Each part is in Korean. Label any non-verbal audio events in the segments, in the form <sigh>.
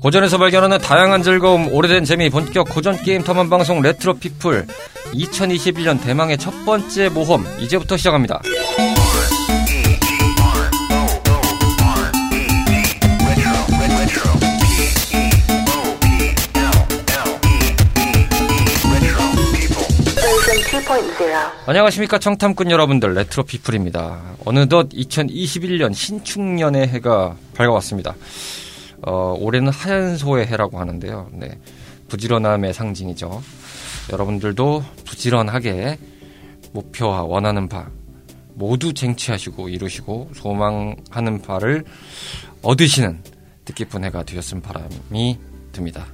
고전에서 발견하는 다양한 즐거움, 오래된 재미, 본격 고전 게임 탐험 방송 레트로 피플 2021년 대망의 첫 번째 모험 이제부터 시작합니다. 안녕하십니까 청탐꾼 여러분들 레트로 피플입니다. 어느덧 2021년 신축년의 해가 밝아왔습니다. 어, 올해는 하얀 소의 해라고 하는데요. 네. 부지런함의 상징이죠. 여러분들도 부지런하게 목표와 원하는 바 모두 쟁취하시고 이루시고 소망하는 바를 얻으시는 뜻깊은 해가 되었으면 바람이 듭니다.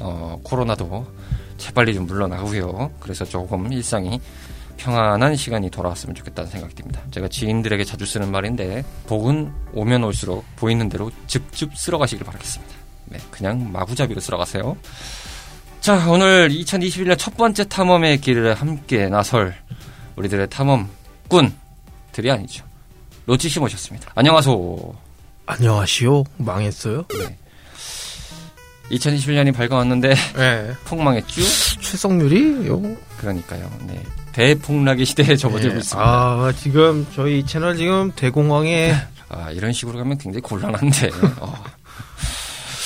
어, 코로나도 재빨리 좀 물러나고요. 그래서 조금 일상이 평안한 시간이 돌아왔으면 좋겠다는 생각이 듭니다. 제가 지인들에게 자주 쓰는 말인데 복은 오면 올수록 보이는 대로 즙즙 쓸어가시길 바라겠습니다. 네, 그냥 마구잡이로 쓸어가세요. 자, 오늘 2021년 첫 번째 탐험의 길을 함께 나설 우리들의 탐험꾼들이 아니죠. 로치 씨 모셨습니다. 안녕하세요. 안녕하시오. 망했어요? 네. 2021년이 밝아왔는데 네. <laughs> 폭망했죠? 출석률이 요? 그러니까요. 네. 대폭락의 시대에 접어들고 네. 있습니다. 아, 지금 저희 채널 지금 대공황에 아, 이런 식으로 가면 굉장히 곤란한데. 어.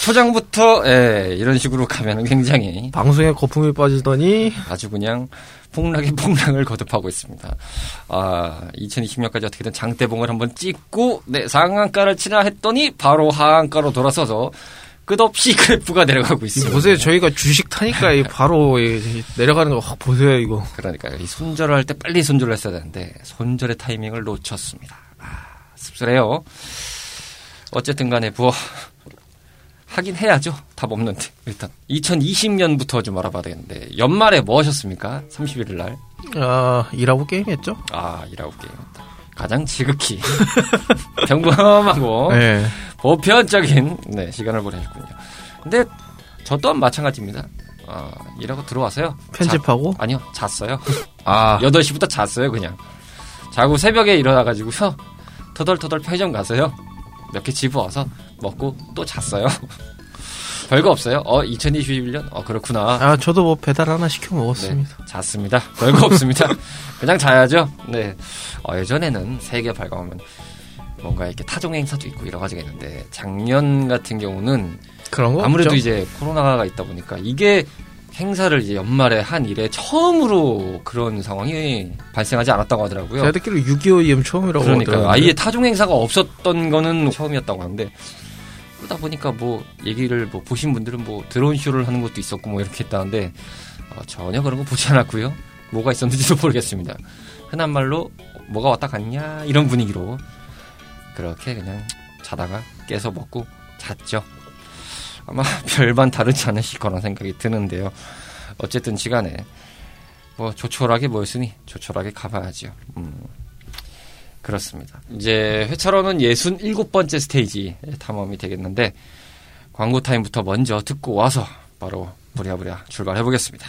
초장부터 예, 이런 식으로 가면 굉장히 방송에 거품이 빠지더니 아주 그냥 폭락의 폭락을 거듭하고 있습니다. 아, 2020년까지 어떻게든 장대봉을 한번 찍고 네, 상한가를 치나 했더니 바로 하한가로 돌아서서 끝없이 그래프가 내려가고 있습니다. 보세요. 저희가 주식 타니까 이 <laughs> 바로 이 내려가는 거 확 보세요, 이거. 그러니까요. 이 손절을 할 때 빨리 손절을 했어야 되는데 손절의 타이밍을 놓쳤습니다. 아, 씁쓸해요. 어쨌든 간에 뭐 하긴 해야죠. 답 없는데 일단 2020년부터 좀 알아봐야 되겠는데 연말에 뭐 하셨습니까? 31일 날. 아, 일하고 게임했죠? 아, 일하고 게임. 가장 지극히 <laughs> 평범하고 네. 보편적인 네, 시간을 보내셨군요. 근데 저 또한 마찬가지입니다. 어, 일하고 들어와서요. 편집하고? 자, 아니요, 잤어요. <laughs> 아, 8시부터 잤어요, 그냥. 자고 새벽에 일어나가지고서 터덜터덜 편의점 가서요. 몇 개 집어와서 먹고 또 잤어요. <laughs> 별거 없어요. 어, 2021년? 어, 그렇구나. 아, 저도 뭐 배달 하나 시켜 먹었습니다. 네, 잤습니다. 별거 없습니다. <laughs> 그냥 자야죠. 네. 어, 예전에는 세계 발광하면 뭔가 이렇게 타종 행사도 있고 여러 가지가 있는데 작년 같은 경우는 그런 거 아무래도 없죠? 이제 코로나가 있다 보니까 이게 행사를 이제 연말에 한 이래 처음으로 그런 상황이 발생하지 않았다고 하더라고요. 제가 듣기로 6.25 이음 처음이라고 그러니까. 아예 타종 행사가 없었던 거는 처음이었다고 하는데 그러다 보니까 뭐 얘기를 뭐 보신 분들은 뭐 드론 쇼를 하는 것도 있었고 뭐 이렇게 했다는데 어, 전혀 그런 거 보지 않았고요. 뭐가 있었는지도 <laughs> 모르겠습니다. 흔한 말로 뭐가 왔다 갔냐 이런 분위기로 그렇게 그냥 자다가 깨서 먹고 잤죠. 아마 <laughs> 별반 다르지 않으실 거란 생각이 드는데요. 어쨌든 시간에 뭐 조촐하게 모였으니 조촐하게 가봐야죠. 음. 그렇습니다. 이제 회차로는 67번째 스테이지 탐험이 되겠는데 광고 타임부터 먼저 듣고 와서 바로 부랴부랴 출발해 보겠습니다.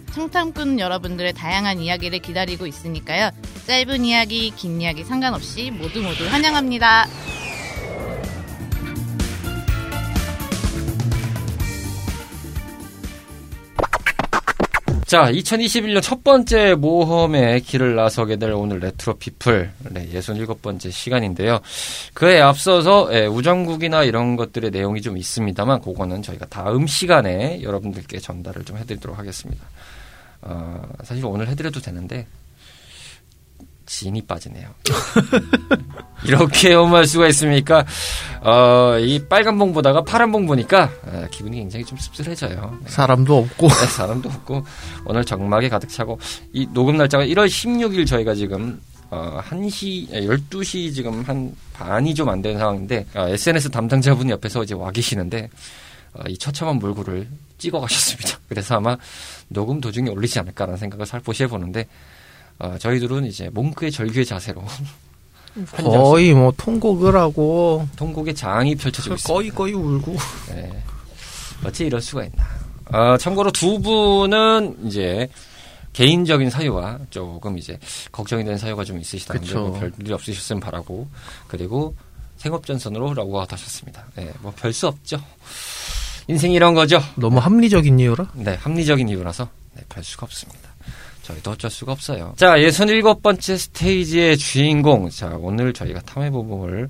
청탐꾼 여러분들의 다양한 이야기를 기다리고 있으니까요. 짧은 이야기, 긴 이야기 상관없이 모두 모두 환영합니다. 자, 2021년 첫 번째 모험의 길을 나서게 될 오늘 레트로 피플 네, 67번째 시간인데요. 그에 앞서서 예, 우정국이나 이런 것들의 내용이 좀 있습니다만 그거는 저희가 다음 시간에 여러분들께 전달을 좀 해드리도록 하겠습니다. 어, 사실 오늘 해드려도 되는데 진이 빠지네요. <laughs> 이렇게 엄할 수가 있습니까? 어, 이 빨간 봉 보다가 파란 봉 보니까 어, 기분이 굉장히 좀 씁쓸해져요. 네. 사람도 없고 네, 사람도 없고 오늘 정막에 가득 차고 이 녹음 날짜가 1월 16일 저희가 지금 어, 1시, 12시 지금 한 반이 좀 안 되는 상황인데 어, SNS 담당자분이 옆에서 이제 와 계시는데 어, 이 처참한 몰골을 찍어 가셨습니다. <laughs> 그래서 아마 녹음 도중에 올리지 않을까라는 생각을 살포시 해보는데 어, 저희들은 이제 몽크의 절규의 자세로 거의 뭐 통곡을 하고 통곡의 장이 펼쳐지고 있습니다. 거의 거의 울고 네. 어찌 이럴 수가 있나. 어, 참고로 두 분은 이제 개인적인 사유와 조금 이제 걱정이 되는 사유가 좀 있으시다는데 그쵸. 뭐 별일이 없으셨으면 바라고 그리고 생업전선으로라고 하셨습니다. 네, 뭐별 수 없죠. 인생이 이런 거죠. 너무 합리적인 이유라 네, 합리적인 이유라서 네, 별 수가 없습니다. 저희도 어쩔 수가 없어요. 자, 67번째 스테이지의 주인공. 자, 오늘 저희가 탐해볼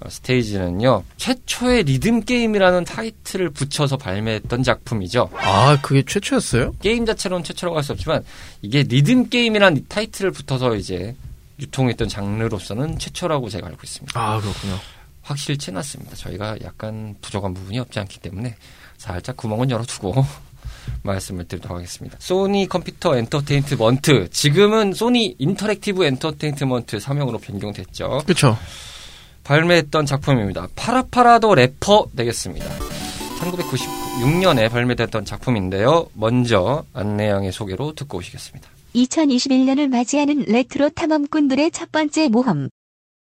어, 스테이지는요. 최초의 리듬 게임이라는 타이틀을 붙여서 발매했던 작품이죠. 아 그게 최초였어요? 게임 자체로는 최초라고 할 수 없지만 이게 리듬 게임이라는 타이틀을 붙어서 이제 유통했던 장르로서는 최초라고 제가 알고 있습니다. 아 그렇군요. 확실치 않습니다. 저희가 약간 부족한 부분이 없지 않기 때문에 살짝 구멍은 열어두고 <laughs> 말씀을 드리도록 하겠습니다. 소니 컴퓨터 엔터테인먼트 지금은 소니 인터랙티브 엔터테인먼트 사명으로 변경됐죠. 그렇죠. 발매했던 작품입니다. 파라파 더 래퍼 되겠습니다. 1996년에 발매됐던 작품인데요. 먼저 안내양의 소개로 듣고 오시겠습니다. 2021년을 맞이하는 레트로 탐험꾼들의 첫 번째 모험.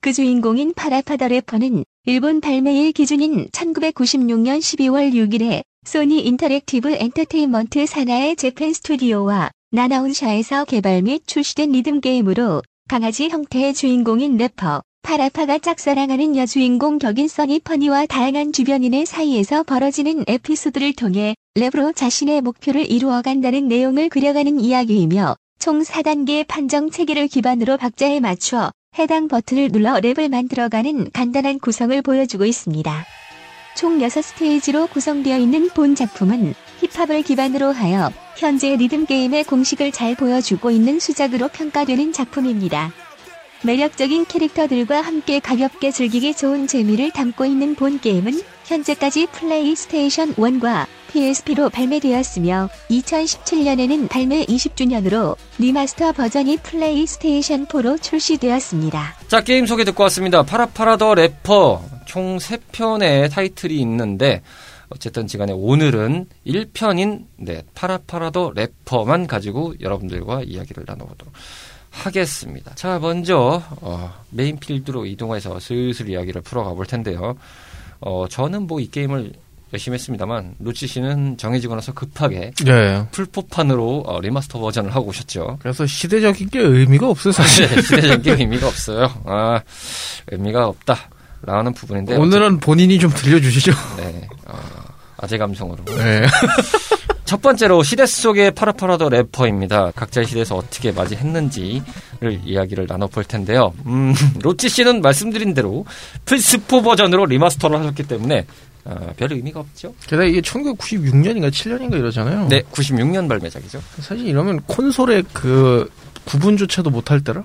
그 주인공인 파라파 더 래퍼는 일본 발매일 기준인 1996년 12월 6일에 소니 인터랙티브 엔터테인먼트 산하의 재팬 스튜디오와 나나온샤에서 개발 및 출시된 리듬 게임으로 강아지 형태의 주인공인 래퍼 파라파가 짝사랑하는 여주인공 격인 써니 퍼니와 다양한 주변인의 사이에서 벌어지는 에피소드를 통해 랩으로 자신의 목표를 이루어간다는 내용을 그려가는 이야기이며 총 4단계의 판정 체계를 기반으로 박자에 맞춰 해당 버튼을 눌러 랩을 만들어가는 간단한 구성을 보여주고 있습니다. 총 6스테이지로 구성되어 있는 본 작품은 힙합을 기반으로 하여 현재 리듬 게임의 공식을 잘 보여주고 있는 수작으로 평가되는 작품입니다. 매력적인 캐릭터들과 함께 가볍게 즐기기 좋은 재미를 담고 있는 본 게임은 현재까지 플레이스테이션 1과 PSP로 발매되었으며 2017년에는 발매 20주년으로 리마스터 버전이 플레이스테이션 4로 출시되었습니다. 자, 게임 소개 듣고 왔습니다. 파라파 더 래퍼. 총 3편의 타이틀이 있는데, 어쨌든 지간에 오늘은 1편인, 네, 파라파 더 래퍼만 가지고 여러분들과 이야기를 나눠보도록 하겠습니다. 자, 먼저, 어, 메인 필드로 이동해서 슬슬 이야기를 풀어가 볼 텐데요. 어, 저는 뭐 이 게임을 열심히 했습니다만, 루치 씨는 정해지고 나서 급하게 예. 플포판으로 어, 리마스터 버전을 하고 오셨죠. 그래서 시대적인 게 의미가 없어요 사실. 네, 시대적인 의미가 없어요. 아, 의미가 없다. 라는 부분인데. 오늘은 본인이 좀 들려주시죠. 네, 어, 아재 감성으로. 네. 첫 번째로 시대 속의 파라파라더 래퍼입니다. 각자의 시대에서 어떻게 맞이했는지를 이야기를 나눠볼 텐데요. 음, <laughs> 로치 씨는 말씀드린 대로 플스4 버전으로 remaster를 하셨기 때문에 어, 별 의미가 없죠. 게다가 이게 1996년인가 7년인가 이러잖아요. 네, 96년 발매작이죠. 사실 이러면 콘솔의 그 구분조차도 못할 때라.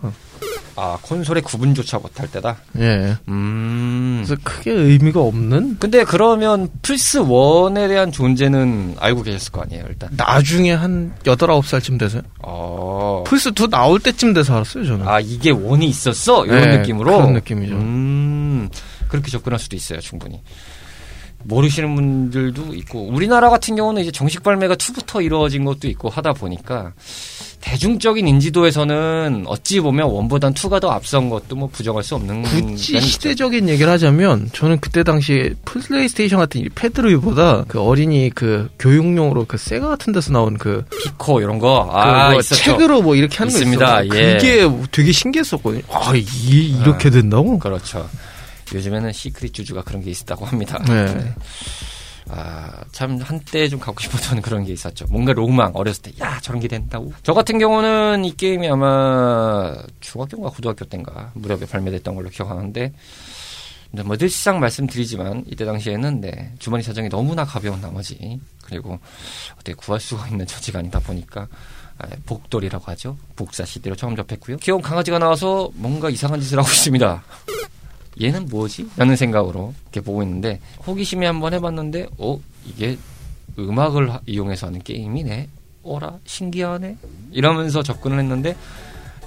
아, 콘솔의 구분조차 못할 때다. 예. 음. 그래서 크게 의미가 없는 근데 그러면 플스 1에 대한 존재는 알고 계셨을 거 아니에요, 일단. 나중에 한 8, 9살쯤 돼서요. 어. 플스 2 나올 때쯤 돼서 알았어요, 저는. 아, 이게 원이 있었어? 이런 네, 느낌으로? 그런 느낌이죠. 음, 그렇게 접근할 수도 있어요, 충분히. 모르시는 분들도 있고, 우리나라 같은 경우는 이제 정식 발매가 2부터 이루어진 것도 있고 하다 보니까, 대중적인 인지도에서는 어찌 보면 one보단 2가 더 앞선 것도 뭐 부정할 수 없는 굳이. 시대적인 얘기를 하자면 저는 그때 당시에 플레이스테이션 같은 이 패드류보다 그 어린이 그 교육용으로 그 세가 같은 데서 나온 그, 피코 이런 거. 그 아, 뭐. 책으로 뭐 이렇게 하는 있습니다. 거. 예. 그게 되게 신기했었거든요. 아, 이게 이렇게 된다고? 그렇죠. 요즘에는 시크릿 주주가 그런 게 있다고 합니다. 네. 아, 참, 한때 좀 갖고 싶었던 <laughs> 그런 게 있었죠. 뭔가 로망, 어렸을 때, 야, 저런 게 된다고. 저 같은 경우는 이 게임이 아마 중학교인가 고등학교 때인가 무렵에 발매됐던 걸로 기억하는데, 뭐 늘상 말씀드리지만, 이때 당시에는 네, 주머니 사정이 너무나 가벼운 나머지, 그리고 어떻게 구할 수가 있는 처지가 아니다 보니까, 아, 복돌이라고 하죠. 복사 시대로 처음 접했고요. 귀여운 강아지가 나와서 뭔가 이상한 짓을 하고 있습니다. 얘는 뭐지? 라는 생각으로 이렇게 보고 있는데 호기심에 한번 해봤는데 어 이게 음악을 하- 이용해서 하는 게임이네. 어라 신기하네. 이러면서 접근을 했는데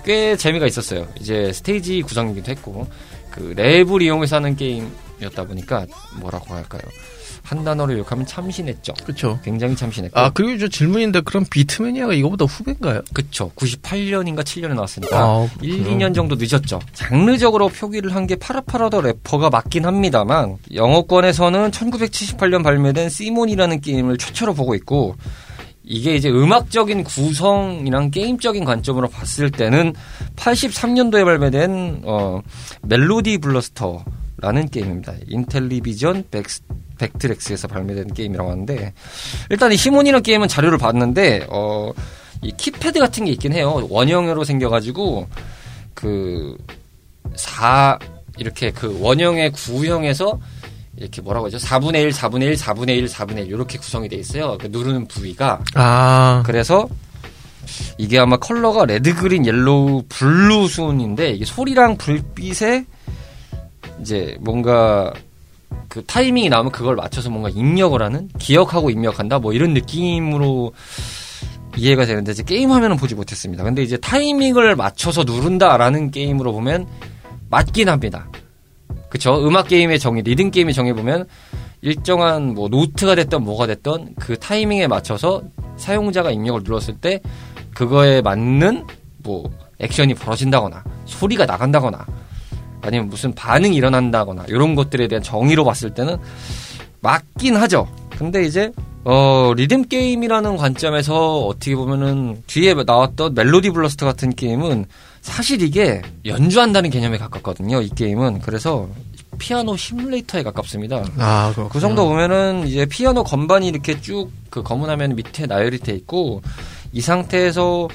꽤 재미가 있었어요. 이제 스테이지 구성이기도 했고 그 랩을 이용해서 하는 게임이었다 보니까 뭐라고 할까요 한 단어로 욕하면 참신했죠. 그쵸. 굉장히 참신했고. 아, 그리고 저 질문인데, 그럼 비트매니아가 이거보다 후배인가요? 그쵸. 98년인가 7년에 나왔으니까. 아, 1, 그렇구나. 2년 정도 늦었죠. 장르적으로 표기를 한 게 파라파라더 래퍼가 맞긴 합니다만 영어권에서는 1978년 발매된 시몬이라는 게임을 최초로 보고 있고 이게 이제 음악적인 구성이랑 게임적인 관점으로 봤을 때는 83년도에 발매된 어, 멜로디 블래스터라는 게임입니다. 인텔리비전 벡, 벡트렉스에서 발매된 게임이라고 하는데 일단 이 시몬이라는 게임은 자료를 봤는데 어, 이 키패드 같은 게 있긴 해요. 원형으로 생겨가지고 그 4, 이렇게 그 원형의 구형에서 이렇게 뭐라고 하죠? 4분의 1, 4분의 1, 4분의 1, 4분의 1 이렇게 구성이 돼 있어요. 그 누르는 부위가. 아, 그래서 이게 아마 컬러가 red, green, yellow, blue 순인데 이게 소리랑 불빛에 이제 뭔가 그 타이밍이 나오면 그걸 맞춰서 뭔가 입력을 하는 기억하고 입력한다 뭐 이런 느낌으로 이해가 되는데 이제 게임 화면은 보지 못했습니다. 근데 이제 타이밍을 맞춰서 누른다라는 게임으로 보면 맞긴 합니다. 그쵸? 음악 게임의 정의, 리듬 게임의 정의 보면 일정한 뭐 노트가 됐던 뭐가 됐던 그 타이밍에 맞춰서 사용자가 입력을 눌렀을 때 그거에 맞는 뭐 액션이 벌어진다거나 소리가 나간다거나 아니면 무슨 반응이 일어난다거나 이런 것들에 대한 정의로 봤을 때는 맞긴 하죠. 근데 이제 어 리듬 게임이라는 관점에서 어떻게 보면은 뒤에 나왔던 멜로디 블러스터 같은 게임은 사실 이게 연주한다는 개념에 가깝거든요. 이 게임은 그래서 피아노 시뮬레이터에 가깝습니다. 아, 그렇군요. 그 정도 보면은 이제 피아노 건반이 이렇게 쭉 그 검은 화면 밑에 나열이 돼 있고 이 상태에서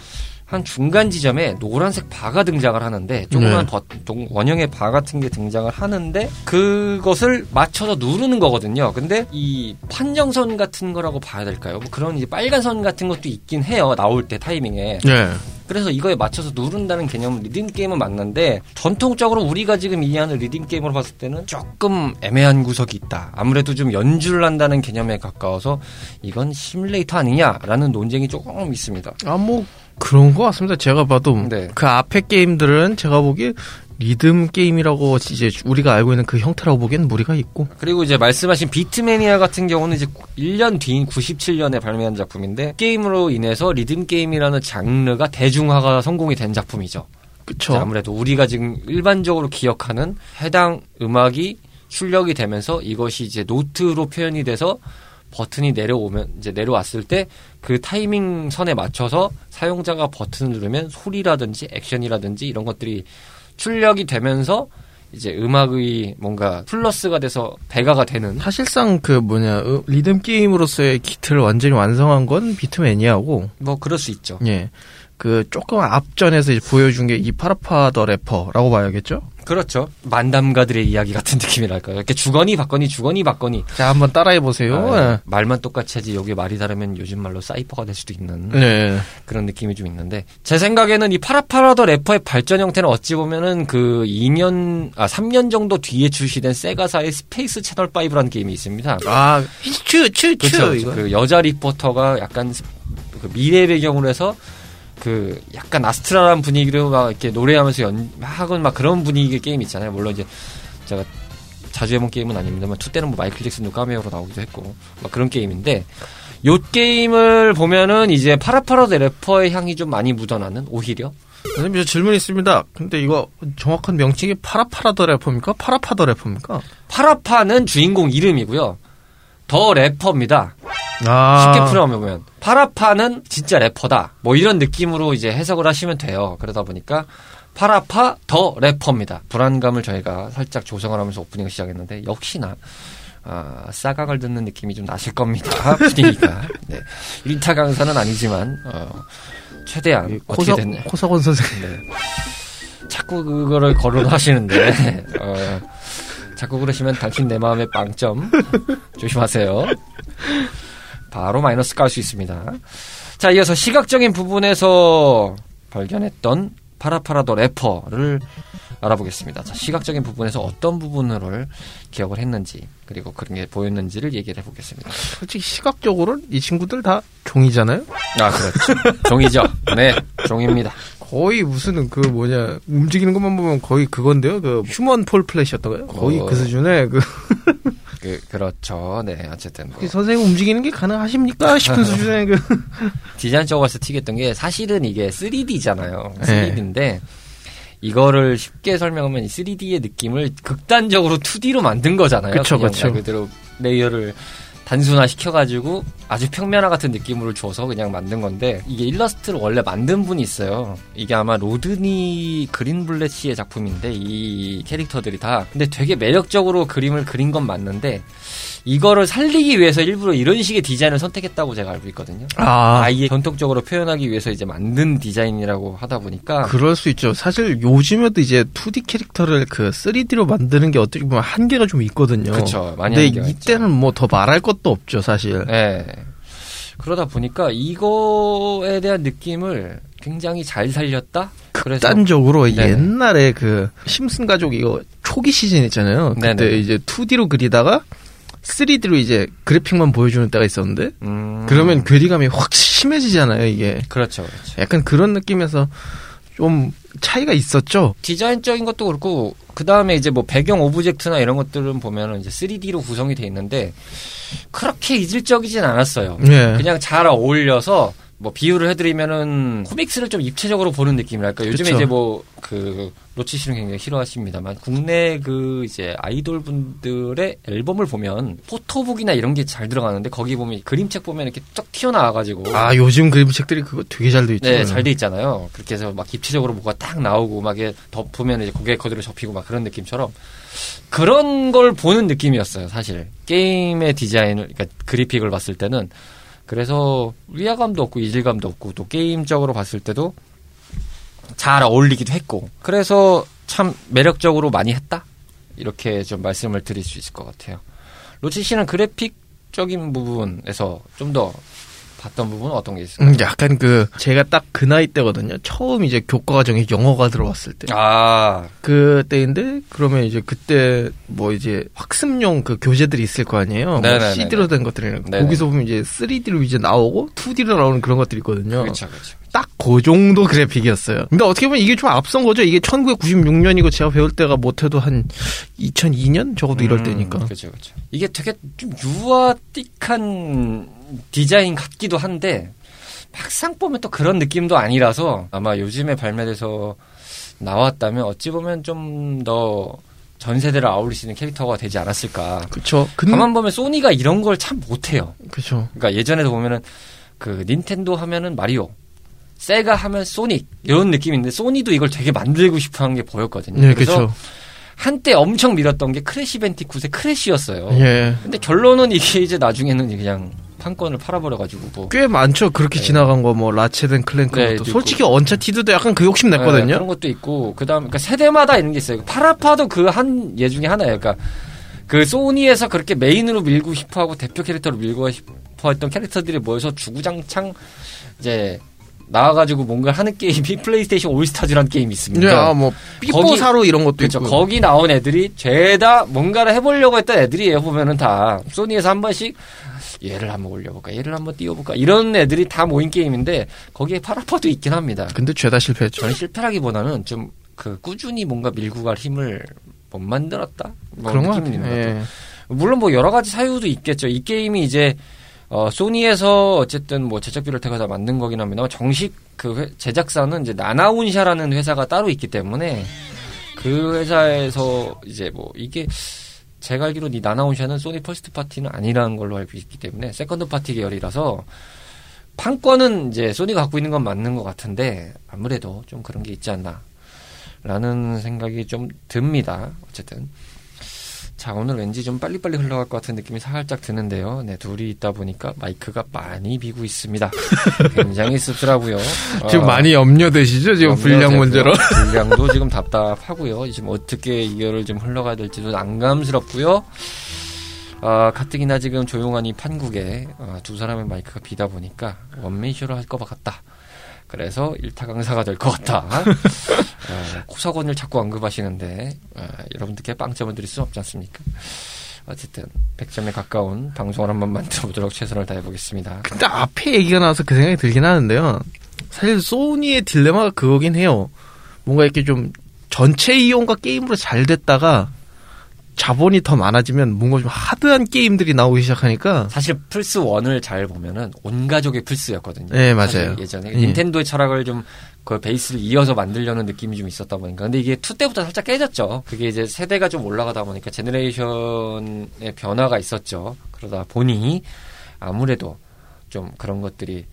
한 중간 지점에 노란색 바가 등장을 하는데 조그만 네. 원형의 바 같은 게 등장을 하는데 그것을 맞춰서 누르는 거거든요. 근데 이 판정선 같은 거라고 봐야 될까요? 뭐 그런 이제 빨간 선 같은 것도 있긴 해요. 나올 때 타이밍에. 네. 그래서 이거에 맞춰서 누른다는 개념은 리듬 게임은 맞는데 전통적으로 우리가 지금 이해하는 리듬 게임으로 봤을 때는 조금 애매한 구석이 있다. 아무래도 좀 연주를 한다는 개념에 가까워서 이건 시뮬레이터 아니냐라는 논쟁이 조금 있습니다. 아, 뭐, 그런 것 같습니다. 제가 봐도. 네. 그 앞에 게임들은 제가 보기에 리듬 게임이라고 이제 우리가 알고 있는 그 형태라고 보기엔 무리가 있고. 그리고 이제 말씀하신 비트매니아 같은 경우는 이제 1년 뒤인 97년에 발매한 작품인데 게임으로 인해서 리듬 게임이라는 장르가 대중화가 성공이 된 작품이죠. 이제 아무래도 우리가 지금 일반적으로 기억하는 해당 음악이 출력이 되면서 이것이 이제 노트로 표현이 돼서 버튼이 내려오면 이제 내려왔을 때 그 타이밍 선에 맞춰서 사용자가 버튼을 누르면 소리라든지 액션이라든지 이런 것들이 출력이 되면서 이제 음악의 뭔가 플러스가 돼서 배가가 되는 사실상 그 뭐냐, 어, 리듬 게임으로서의 기틀을 완전히 완성한 건 비트매니아고, 뭐 그럴 수 있죠. 예. 그 조금 앞전에서 이제 보여준 게 이 파라파 더 래퍼라고 봐야겠죠? 그렇죠. 만담가들의 이야기 같은 느낌이랄까요. 이렇게 주거니 받거니 주거니 받거니 자, 한번 따라해 보세요. 아, 말만 똑같이 하지 여기 말이 다르면 요즘 말로 사이퍼가 될 수도 있는 네. 그런 느낌이 좀 있는데 제 생각에는 이 파라파라더 래퍼의 발전 형태는 어찌 보면은 그 2년 아 3년 정도 뒤에 출시된 세가사의 스페이스 채널 5라는 게임이 있습니다. 아, 추, 추, 추. 그렇죠. 그 여자 리포터가 약간 스- 그 미래 배경으로 해서 그 약간 아스트랄한 분위기로 막 이렇게 노래하면서 연 하건 막 그런 분위기의 게임 있잖아요. 물론 이제 제가 자주 해본 게임은 아닙니다만 two 때는 뭐 마이클 잭슨도 카메오로 나오기도 했고 막 그런 게임인데 요 게임을 보면은 이제 파라파라드 래퍼의 향이 좀 많이 묻어나는 오히려 선생님, 저 질문 있습니다. 근데 이거 정확한 명칭이 파라파라 더 래퍼입니까? 파라파 더 래퍼입니까? 파라파는 주인공 이름이고요. 더 래퍼입니다. 아. 쉽게 풀어보면 파라파는 진짜 래퍼다. 뭐 이런 느낌으로 이제 해석을 하시면 돼요. 그러다 보니까 파라파 더 래퍼입니다. 불안감을 저희가 살짝 조성을 하면서 오프닝을 시작했는데 역시나 아, 싸각을 듣는 느낌이 좀 나실 겁니다. <laughs> 분위기가. 네. 일타 강사는 아니지만 어, 최대한 이 어떻게 코사, 됐네. 코사건 선생님. 네. 자꾸 그거를 거론하시는데 어, 자꾸 그러시면 당신 내 마음의 빵점 <laughs> 조심하세요. 바로 마이너스 깔 수 있습니다. 자, 이어서 시각적인 부분에서 발견했던 파라파라더 래퍼를 알아보겠습니다. 자, 시각적인 부분에서 어떤 부분을 기억을 했는지 그리고 그런 게 보였는지를 얘기를 해보겠습니다. 솔직히 시각적으로는 이 친구들 다 종이잖아요? 아, 그렇죠. 종이죠. 네, 종입니다. 거의 무슨 그 뭐냐 움직이는 것만 보면 거의 그건데요. 그 휴먼 폴 플래시였던가요? 거의 어. 그 수준의 그 <laughs> 그 그, 그렇죠. 네, 어쨌든. 뭐. 선생님 움직이는 게 가능하십니까? 싶은 <laughs> 수준의 그. 디자인적으로 해서 튀겠던 게 사실은 이게 3D잖아요. 네. 3D인데 이거를 쉽게 설명하면 이 3D의 느낌을 극단적으로 2D로 만든 거잖아요. 그쵸, 그냥 그쵸. 말 그대로 layer를 단순화 시켜가지고 아주 평면화 같은 느낌으로 줘서 그냥 만든 건데 이게 일러스트를 원래 만든 분이 있어요. 이게 아마 로드니 그린블랫 씨의 작품인데 이 캐릭터들이 다 근데 되게 매력적으로 그림을 그린 건 맞는데 이거를 살리기 위해서 일부러 이런 식의 디자인을 선택했다고 제가 알고 있거든요. 아, 아예 전통적으로 표현하기 위해서 이제 만든 디자인이라고 하다 보니까 그럴 수 있죠. 사실 요즘에도 이제 2D 캐릭터를 그 3D로 만드는 게 어떻게 보면 한계가 좀 있거든요. 그쵸 많이 근데. 이때는 뭐 더 말할 것도 없죠, 사실. 네. 그러다 보니까 이거에 대한 느낌을 굉장히 잘 살렸다. 그래서 극단적으로 네네. 옛날에 그 심슨 가족 이거 초기 시즌 있잖아요. 그때 네네. 이제 2D로 그리다가 3D로 이제 그래픽만 보여주는 때가 있었는데 음, 그러면 괴리감이 확 심해지잖아요, 이게. 그렇죠, 그렇죠. 약간 그런 느낌에서 좀 차이가 있었죠. 디자인적인 것도 그렇고 그 다음에 이제 뭐 배경 object나 이런 것들은 보면은 이제 3D로 구성이 돼 있는데 그렇게 이질적이진 않았어요. 예. 그냥 잘 어울려서 뭐 비유를 해드리면은 코믹스를 좀 입체적으로 보는 느낌이랄까. 요즘에 그쵸. 이제 뭐 그 로치 씨는 굉장히 싫어하십니다만 국내 그 이제 아이돌 분들의 앨범을 보면 포토북이나 이런 게 잘 들어가는데 거기 보면 그림책 보면 이렇게 쫙 튀어나와가지고 아, 요즘 그림책들이 그거 되게 잘 돼 있죠. 네, 잘 돼 있잖아요. 그렇게 해서 막 입체적으로 뭐가 딱 나오고 막 이게 덮으면 이제 고개 그대로 접히고 막 그런 느낌처럼 그런 걸 보는 느낌이었어요, 사실. 게임의 디자인을, 그러니까 그래픽을 봤을 때는 그래서 위화감도 없고 이질감도 없고 또 게임적으로 봤을 때도 잘 어울리기도 했고 그래서 참 매력적으로 많이 했다 이렇게 좀 말씀을 드릴 수 있을 것 같아요. 로치 씨는 그래픽적인 부분에서 좀 더 봤던 부분은 어떤 게 있을까요? 음, 약간 그 제가 딱 그 나이 때거든요. 처음 이제 교과 과정에 영어가 들어왔을 때. 아, 그때인데 그러면 이제 그때 뭐 이제 학습용 그 교재들이 있을 거 아니에요. 뭐. CD로 된 것들이. 거기서 보면 이제 3D로 이제 나오고 2D로 나오는 그런 것들이 있거든요. 그렇죠, 그렇죠. 딱 그 정도 그래픽이었어요. 근데 어떻게 보면 이게 좀 앞선 거죠. 이게 1996년이고 제가 배울 때가 못해도 한 2002년 적어도 이럴 때니까. 그렇죠, 그렇죠. 이게 되게 좀 유아틱한 디자인 같기도 한데 막상 보면 또 그런 느낌도 아니라서 아마 요즘에 발매돼서 나왔다면 어찌 보면 좀 더 전 세대를 수 있는 캐릭터가 되지 않았을까. 그쵸. 근데 가만 보면 소니가 이런 걸 참 못해요. 그쵸. 그러니까 예전에도 보면은 그 닌텐도 하면은 마리오, 세가 하면 소닉 이런 느낌인데 소니도 이걸 되게 만들고 싶어하는 게 보였거든요. 네, 그래서 그쵸. 한때 엄청 밀었던 게 크래시 밴디쿳의 크래시였어요. 예. 근데 결론은 이게 이제 나중에는 그냥 판권을 팔아버려가지고 뭐 꽤 많죠. 그렇게 네. 지나간 거, 뭐, 라쳇 앤 클랭크 네. 솔직히 언차티드도 약간 그 욕심 네, 냈거든요. 그런 것도 있고 그다음 그러니까 세대마다 이런 게 있어요. 파라파도 그 한 예 중에 하나예요. 그러니까 그 소니에서 그렇게 메인으로 밀고 싶어하고 대표 캐릭터로 밀고 싶어했던 캐릭터들이 모여서 주구장창 이제 나와가지고 뭔가 하는 게임이 <laughs> 플레이스테이션 올스타즈라는 게임이 있습니다. 네, 아, 뭐, 삐뽀사루 이런 것도 그렇죠. 있고. 거기 나온 애들이 죄다 뭔가를 해보려고 했던 애들이에요. 보면은 다 소니에서 한 번씩 얘를 한번 올려볼까, 얘를 한번 띄워볼까 이런 애들이 다 모인 게임인데 거기에 파라파도 있긴 합니다. 근데 죄다 실패했죠. 저는 실패라기보다는 좀 그 꾸준히 뭔가 밀고 갈 힘을 못 만들었다. 뭐 그런 거 느낌이 있는 것. 같아요. 예. 물론 뭐 여러 가지 사유도 있겠죠. 이 게임이 이제 어, 소니에서 어쨌든 뭐 제작비를 태워서 만든 거긴 합니다. 정식 그 회- 제작사는 이제 나나운샤라는 회사가 따로 있기 때문에 그 회사에서 이제 뭐 이게 제가 알기로 이 나나온샤는 소니 first party는 아니라는 걸로 알고 있기 때문에 second party 계열이라서 판권은 이제 소니가 갖고 있는 건 맞는 것 같은데 아무래도 좀 그런 게 있지 않나 라는 생각이 좀 듭니다. 어쨌든 자, 오늘 왠지 좀 빨리빨리 흘러갈 것 같은 느낌이 살짝 드는데요. 네, 둘이 있다 보니까 마이크가 많이 비고 있습니다. <laughs> 굉장히 씁쓸하고요. 지금 어, 많이 염려되시죠? 지금 분량 염려되고요. 문제로. <laughs> 분량도 지금 답답하고요. 지금 어떻게 이거를 좀 흘러가야 될지도 난감스럽고요. 아, 가뜩이나 지금 조용한 이 판국에 아, 두 사람의 마이크가 비다 보니까 원맨쇼를 할 것 같다. 그래서 일타 강사가 될 것 같다. 아, 코사건을 자꾸 언급하시는데 아, 여러분들께 빵점을 드릴 수 없지 않습니까? 어쨌든 100점에 가까운 방송을 한번 만들어보도록 <laughs> 최선을 다해보겠습니다. 근데 앞에 얘기가 나와서 그 생각이 들긴 하는데요. 사실 소니의 딜레마가 그거긴 해요. 뭔가 이렇게 좀 전체 이용과 게임으로 잘 됐다가 자본이 더 많아지면 뭔가 좀 하드한 게임들이 나오기 시작하니까 사실 플스 1을 잘 보면은 온 가족의 플스였거든요. 네, 맞아요. 예전에 예. 닌텐도의 철학을 좀 그 베이스를 이어서 만들려는 느낌이 좀 있었다 보니까 근데 이게 2 때부터 살짝 깨졌죠. 그게 이제 세대가 좀 올라가다 보니까 generation의 변화가 있었죠. 그러다 보니 아무래도 좀 그런 것들이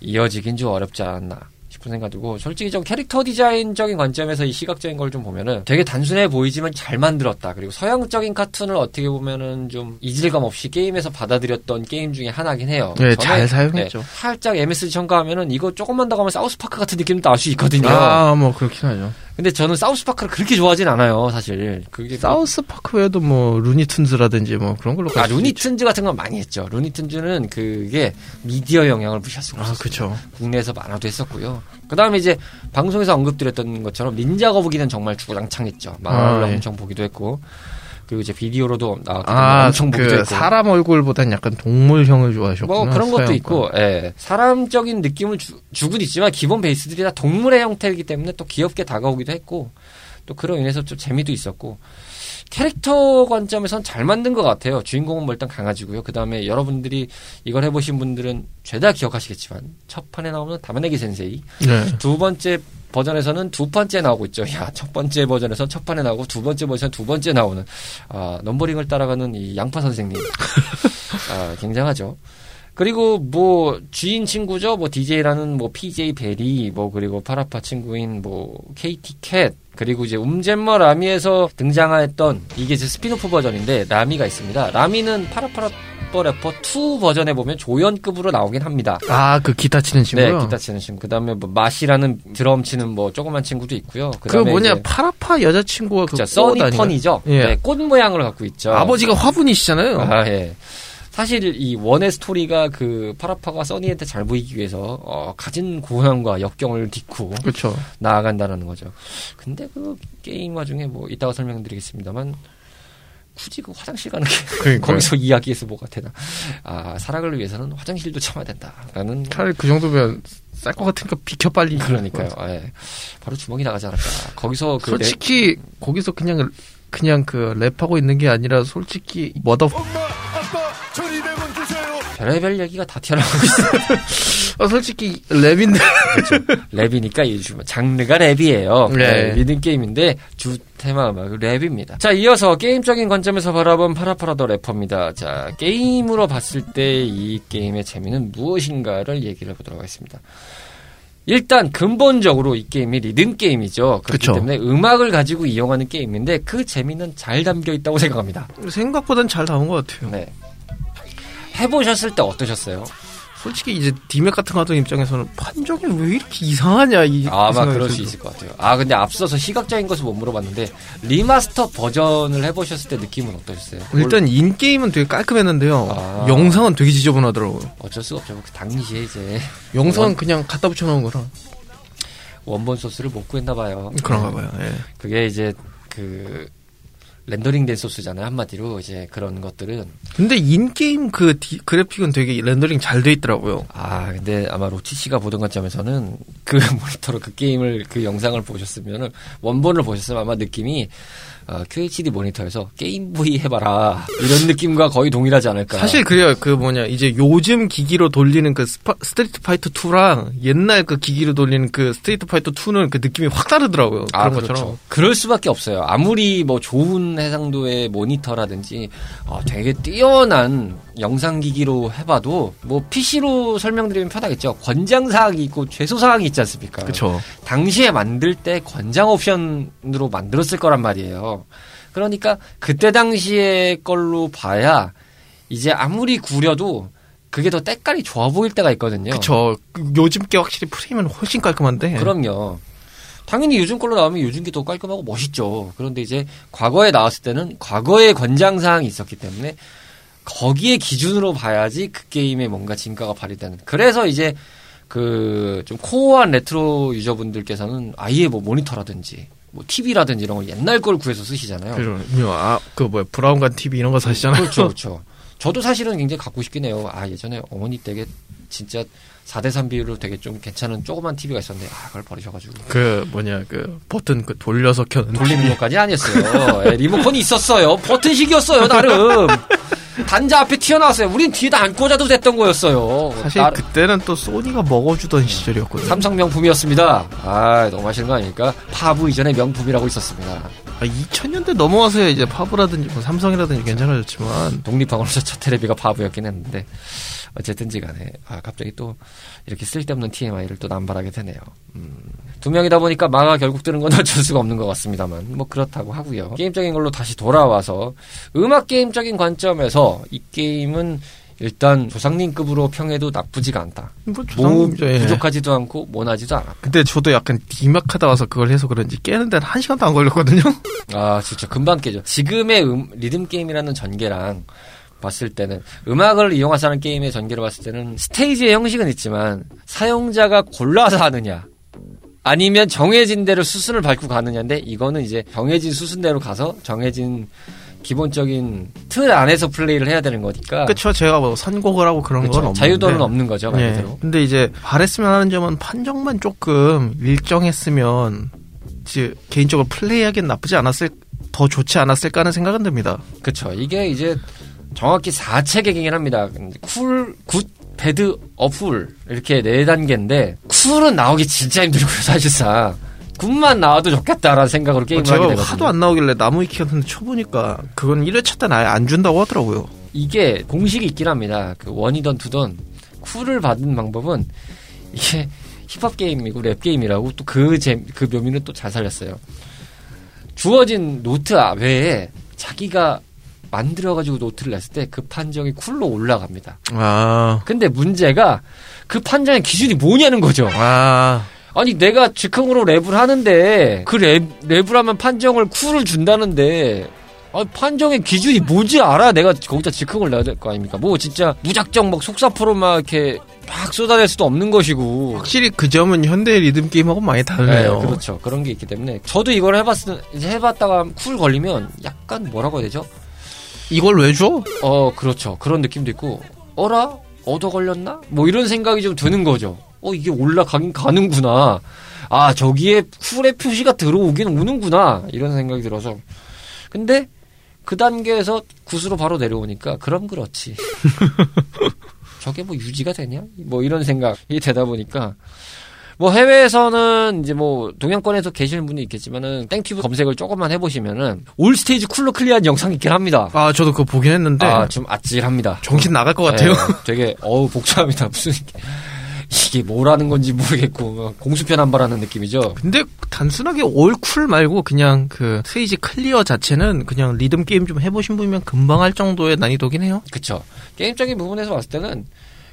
이어지긴 좀 어렵지 않았나 싶은 생각이고 솔직히 좀 캐릭터 디자인적인 관점에서 이 시각적인 걸 좀 보면은 되게 단순해 보이지만 잘 만들었다 그리고 서양적인 카툰을 어떻게 보면은 좀 이질감 없이 게임에서 받아들였던 게임 중에 하나긴 해요. 네, 잘 사용했죠. 네, 살짝 MSG 첨가하면은 이거 조금만 더 가면 사우스파크 같은 느낌도 나올 수 있거든요. 아, 뭐 그렇긴 하죠. 근데 저는 사우스파크를 그렇게 좋아하진 않아요, 사실. 그게 사우스 파크 외에도 뭐 루니툰즈라든지 뭐 그런 걸로 아. 루니튼즈 같은 건 많이 했죠. 루니튼즈는 그게 미디어 영향을 무시할 수가 아, 없어요. 그렇죠. 국내에서 만화도 했었고요. 그 다음에 이제 방송에서 언급드렸던 것처럼 닌자 거북이는 정말 주구장창했죠. 만화를 아, 예. 엄청 보기도 했고. 그리고 이제 비디오로도 나왔기 아, 엄청 보기도 그 했고. 사람 얼굴보단 약간 동물형을 좋아하셨구나. 뭐 그런 것도. 있고, 예. 사람적인 느낌을 주, 주긴 있지만 기본 베이스들이 다 동물의 형태이기 때문에 또 귀엽게 다가오기도 했고, 또 그로 인해서 좀 재미도 있었고, 캐릭터 관점에선 잘 만든 것 같아요. 주인공은 뭐 일단 강아지고요. 그 다음에 여러분들이 이걸 해보신 분들은 죄다 기억하시겠지만, 첫 판에 나오는 다메네기 센세이, 네. 두 번째 버전에서는 두 번째 나오고 있죠. 야, 첫 번째 버전에서는 첫 판에 나오고 두 번째 버전은 두 번째 나오는 아, 넘버링을 따라가는 이 양파 선생님. <laughs> 아, 굉장하죠. 그리고 뭐 주인 친구죠. 뭐 DJ라는 뭐 PJ 베리 뭐 그리고 파라파 친구인 뭐 KT 캣 그리고 이제 움잼머 라미에서 등장했던 이게 이제 스핀오프 버전인데 라미가 있습니다. 라미는 파라파 더 래퍼 2 버전에 보면 조연급으로 나오긴 합니다. 아, 그 기타 치는 친구요? 네, 기타 치는 친구. 그다음에 뭐 마시라는 드럼 치는 뭐 조그만 친구도 있고요. 그 그다음에 뭐냐, 이제 파라파 여자친구가 그 써니? 퍼니죠. 예. 네, 꽃 모양을 갖고 있죠. 아버지가 화분이시잖아요. 아, 예. 사실 이 원의 스토리가 그 파라파가 써니한테 잘 보이기 위해서 어, 가진 고향과 역경을 딛고 그렇죠. 나아간다는 거죠. 근데 그 게임 와중에 뭐 이따가 설명드리겠습니다만 굳이 그 화장실 가는 게. <laughs> 거기서 이야기에서 뭐가 되나? 아 사랑을 위해서는 화장실도 참아야 된다라는 차라리 그 정도면 쌀 것 같으니까 비켜 빨리. 그러니까요. 예. 바로 주먹이 나가지 않을까. 거기서 그 내- 솔직히 거기서 그냥 그냥 그 랩하고 있는 게 아니라 솔직히 머더 별의별 얘기가 다 튀어나오고 있어요. <laughs> 어, 솔직히 랩인데 <laughs> 랩이니까 이 주- 장르가 랩이에요. 네. 네, 리듬 게임인데 주 테마 음악 랩입니다. 자, 이어서 게임적인 관점에서 바라본 파라파라 더 래퍼입니다. 자, 게임으로 봤을 때 이 게임의 재미는 무엇인가를 얘기를 해보도록 하겠습니다. 일단 근본적으로 이 게임이 리듬 게임이죠. 그렇기 그쵸. 때문에 음악을 가지고 이용하는 게임인데 그 재미는 잘 담겨 있다고 생각합니다. 생각보단 잘 나온 것 같아요. 네. 해보셨을 때 어떠셨어요? 솔직히 이제 디맥 같은 거 하던 입장에서는 판정이 왜 이렇게 이상하냐 이 아마 그럴 수. 있을 것 같아요. 아 근데 앞서서 시각적인 것을 못 물어봤는데 remaster 버전을 해보셨을 때 느낌은 어떠셨어요? 일단 in game은 되게 깔끔했는데요. 아. 영상은 되게 지저분하더라고요. 어쩔 수가 없죠. 그 당시에 이제 영상은 원- 그냥 갖다 붙여놓은 거라 원본 소스를 못 구했나 봐요. 그런가 봐요. 예. 그게 이제 그 렌더링 된 소스잖아요. 한마디로 이제 그런 것들은 근데 in game 그 디- 그래픽은 되게 렌더링 잘 돼 있더라고요. 아 근데 아마 로치 씨가 보던 관점에서는 그 <laughs> 모니터로 그 게임을 그 영상을 보셨으면은 원본을 보셨으면 아마 느낌이 어, QHD 모니터에서 게임보이 해봐라 이런 느낌과 거의 동일하지 않을까. 사실 그래요. 그 뭐냐 이제 요즘 기기로 돌리는 그 스파, 스트리트 파이터 2랑 옛날 그 기기로 돌리는 그 스트리트 파이터 2는 그 느낌이 확 다르더라고요. 아, 그런 그렇죠. 것처럼. 그럴 수밖에 없어요. 아무리 뭐 좋은 해상도의 모니터라든지 어, 되게 뛰어난 영상 기기로 해봐도 뭐 PC로 설명드리면 편하겠죠. 권장 사항이 있고 최소 사항이 있지 않습니까? 그렇죠. 당시에 만들 때 권장 옵션으로 만들었을 거란 말이에요. 그러니까 그때 당시의 걸로 봐야 이제 아무리 구려도 그게 더 때깔이 좋아 보일 때가 있거든요. 그쵸. 그 요즘 게 확실히 프레임은 훨씬 깔끔한데. 그럼요. 당연히 요즘 걸로 나오면 요즘 게 더 깔끔하고 멋있죠. 그런데 이제 과거에 나왔을 때는 과거의 권장 사항이 있었기 때문에 거기에 기준으로 봐야지 그 게임에 뭔가 진가가 발휘되는. 그래서 이제 그 좀 코어한 레트로 유저분들께서는 아예 뭐 모니터라든지 뭐 TV라든지 이런 걸 옛날 걸 구해서 쓰시잖아요. 그죠. 아, 그 뭐야 브라운관 TV 이런 거 사시잖아요. 그렇죠, <laughs> 그렇죠. 저도 사실은 굉장히 갖고 싶긴 해요. 아 예전에 어머니 댁에 진짜 4대3 비율로 되게 좀 괜찮은 조그만 TV가 있었는데 아 그걸 버리셔가지고 그 뭐냐 그 버튼 그 돌려서 켜는 돌리는 것까지 아니었어요. 예, 리모컨이 있었어요. 버튼식이었어요 나름. <laughs> 단자 앞에 튀어나왔어요. 우린 뒤에다 안 꽂아도 됐던 거였어요. 사실 나- 그때는 또 소니가 먹어주던 시절이었거든요. 삼성 명품이었습니다. 아 너무 하시는 거 아닙니까? 파브 이전에 명품이라고 있었습니다. 아, 2000년대 넘어와서야 이제 파브라든지 뭐 삼성이라든지 괜찮아졌지만 독립항으로서 첫 <laughs> 테레비가 파브였긴 했는데 어쨌든지 간에 아 갑자기 또 이렇게 쓸데없는 TMI를 또 남발하게 되네요. 음, 두 명이다 보니까 마가 결국 뜨는 건 <laughs> 어쩔 수가 없는 것 같습니다만 뭐 그렇다고 하고요. 게임적인 걸로 다시 돌아와서 음악 게임적인 관점에서 이 게임은 일단 조상님급으로 평해도 나쁘지가 않다. 뭐 조상님이죠, 예. 부족하지도 않고 모나지도 않아. 근데 저도 약간 디막하다 와서 그걸 해서 그런지 깨는 데는 한 시간도 안 걸렸거든요. <laughs> 아, 진짜 금방 깨져. 지금의 음- 리듬 게임이라는 전개랑 봤을 때는 음악을 이용해서 하는 게임의 전개를 봤을 때는 스테이지의 형식은 있지만 사용자가 골라서 하느냐 아니면 정해진 대로 수순을 밟고 가느냐인데 이거는 이제 정해진 수순대로 가서 정해진 기본적인 틀 안에서 플레이를 해야 되는 거니까 그쵸 제가 뭐 선곡을 하고 그런 그쵸. 건 없는데 자유도는 없는 거죠 말 예. 그대로. 근데 이제 바랬으면 하는 점은 판정만 조금 일정했으면 이제 개인적으로 플레이하기엔 나쁘지 않았을 더 좋지 않았을까 하는 생각은 듭니다. 그쵸. 이게 이제 정확히 4체계이긴 합니다. cool, good, bad, awful 이렇게 네 단계인데 cool은 나오기 진짜 힘들고요 사실상. good만 나와도 좋겠다라는 생각으로 게임을 하게 어, 제가 되거든요. 하도 안 나오길래 나무위키 같은 데 쳐보니까 그건 1회차 때는 아예 안 준다고 하더라고요. 이게 공식이 있긴 합니다. 그 one이던 two던 cool을 받은 방법은 이게 힙합 게임이고 랩 게임이라고 또 그 그 묘미는 또 잘 살렸어요. 주어진 노트 외에 자기가 만들어가지고 노트를 냈을 때 그 판정이 cool로 올라갑니다. 아, 근데 문제가 그 판정의 기준이 뭐냐는 거죠. 아, 아니 내가 즉흥으로 랩을 하는데 그 랩, 랩을 하면 판정을 cool을 준다는데 아, 판정의 기준이 뭔지 알아? 내가 거기다 즉흥을 내야 될 거 아닙니까? 뭐 진짜 무작정 막 속사포로 막 이렇게 막 쏟아낼 수도 없는 것이고. 확실히 그 점은 현대 리듬 게임하고 많이 다르네요. 네, 그렇죠. 그런 게 있기 때문에 저도 이걸 해봤 해봤다가 cool 걸리면 약간 뭐라고 해야 되죠? 이걸 왜 줘? 어, 그렇죠. 그런 느낌도 있고, 어라? 얻어 걸렸나? 뭐 이런 생각이 좀 드는 거죠. 어, 이게 올라가긴 가는구나. 아, 저기에 cool의 표시가 들어오긴 오는구나. 이런 생각이 들어서. 근데 그 단계에서 good으로 바로 내려오니까, 그럼 그렇지. <laughs> 저게 뭐 유지가 되냐? 뭐 이런 생각이 되다 보니까, 뭐 해외에서는 이제 뭐 동양권에서 계시는 분이 있겠지만은 땡튜브 검색을 조금만 해보시면은 all 스테이지 cool로 클리어한 영상이 있긴 합니다. 아, 저도 그거 보긴 했는데 아, 좀 아찔합니다. 정신 나갈 것 같아요. 네, 되게 어우 복잡합니다. 무슨 이게- 뭐라는 건지 모르겠고 막 공수표 남발하는 느낌이죠. 근데 단순하게 all cool 말고 그냥 그 스테이지 클리어 자체는 그냥 리듬 게임 좀 해보신 분이면 금방 할 정도의 난이도긴 해요. 그쵸. 게임적인 부분에서 봤을 때는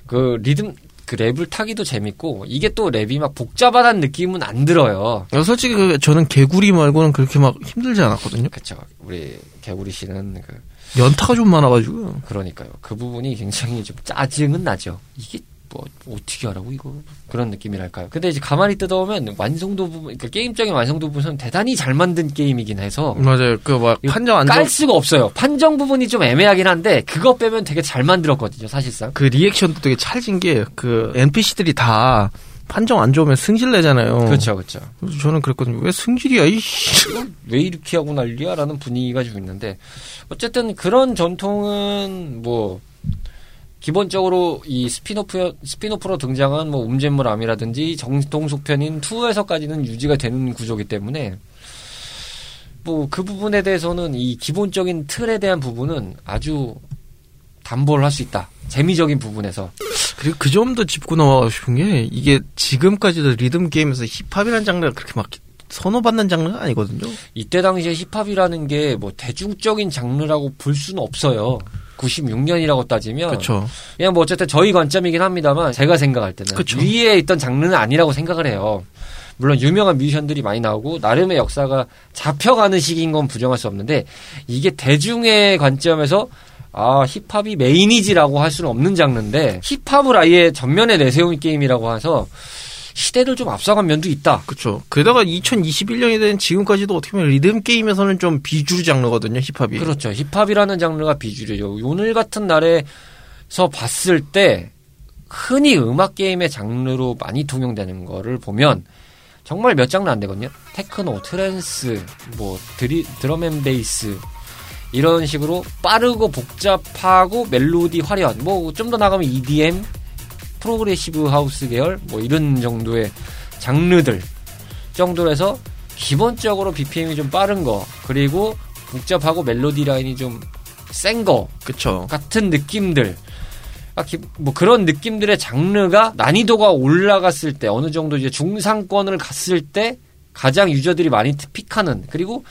그 리듬 그 랩을 타기도 재밌고 이게 또 랩이 막 복잡하다는 느낌은 안 들어요. 어, 솔직히 그 저는 개구리 말고는 그렇게 막 힘들지 않았거든요. 그쵸. 우리 개구리 씨는 그 연타가 좀 많아가지고. 그러니까요. 그 부분이 굉장히 좀 짜증은 나죠. 이게 뭐 어떻게 하라고 이거 그런 느낌이랄까요. 근데 이제 가만히 뜯어보면 완성도 부분, 그러니까 게임적인 완성도 부분은 대단히 잘 만든 게임이긴 해서 맞아요. 그 막 판정 안깔 좋. 수가 없어요. 판정 부분이 좀 애매하긴 한데 그거 빼면 되게 잘 만들었거든요. 사실상. 그 리액션도 되게 찰진 게 그 NPC들이 다 판정 안 좋으면 승질 내잖아요. 그렇죠, 그렇죠. 저는 그랬거든요. 왜 승질이야 이씨. 왜 이렇게 하고 난리야 라는 분위기가 좀 있는데 어쨌든 그런 전통은 뭐 기본적으로 이 spin-off spin-off로 등장한 뭐 Um Jammer Lammy라든지 정통 속편인 2에서까지는 유지가 되는 구조기 때문에 뭐 그 부분에 대해서는 이 기본적인 틀에 대한 부분은 아주 담보를 할 수 있다. 재미적인 부분에서 그리고 그 점도 짚고 넘어가고 싶은 게 이게 지금까지도 리듬 게임에서 힙합이라는 장르가 그렇게 막 선호받는 장르가 아니거든요. 이때 당시에 힙합이라는 게 뭐 대중적인 장르라고 볼 수는 없어요. 96년이라고 따지면 그렇죠. 그냥 뭐 어쨌든 저희 관점이긴 합니다만 제가 생각할 때는 그쵸. 위에 있던 장르는 아니라고 생각을 해요. 물론 유명한 뮤지션들이 많이 나오고 나름의 역사가 잡혀가는 시기인 건 부정할 수 없는데 이게 대중의 관점에서 아 힙합이 메인이지라고 할 수는 없는 장르인데 힙합을 아예 전면에 내세운 게임이라고 해서 시대를 좀 앞서간 면도 있다. 그렇죠. 게다가 2021년이 된 지금까지도 어떻게 보면 리듬 게임에서는 좀 비주류 장르거든요. 힙합이. 그렇죠. 힙합이라는 장르가 비주류죠. 오늘 같은 날에서 봤을 때 흔히 음악 게임의 장르로 많이 통용되는 거를 보면 정말 몇 장르 안 되거든요. 테크노, trance, 뭐 드리, drum and bass 이런 식으로 빠르고 복잡하고 멜로디 화려한 뭐 좀 더 나가면 EDM, progressive house 계열 뭐 이런 정도의 장르들 정도로 해서 기본적으로 BPM이 좀 빠른 거 그리고 복잡하고 멜로디 라인이 좀 센 거. 같은 느낌들 아, 기- 뭐 그런 느낌들의 장르가 난이도가 올라갔을 때 어느 정도 이제 중상권을 갔을 때 가장 유저들이 많이 pick하는 그리고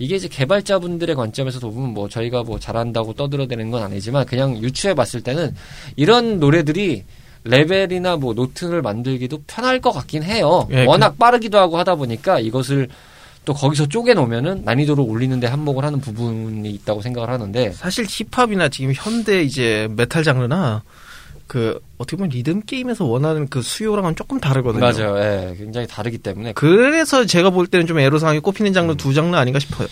이게 이제 개발자분들의 관점에서도 보면 뭐 저희가 뭐 잘한다고 떠들어대는 건 아니지만 그냥 유추해 봤을 때는 이런 노래들이 레벨이나 뭐 노트를 만들기도 편할 것 같긴 해요. 예, 워낙 빠르기도 하고 하다 보니까 이것을 또 거기서 쪼개 놓으면은 난이도를 올리는데 한몫을 하는 부분이 있다고 생각을 하는데 사실 힙합이나 지금 현대 이제 메탈 장르나 그 어떻게 보면 리듬 게임에서 원하는 그 수요랑은 조금 다르거든요. 맞아요. 예, 굉장히 다르기 때문에 그래서 제가 볼 때는 좀 애로사항이 꼽히는 장르 음. 두 장르 아닌가 싶어요.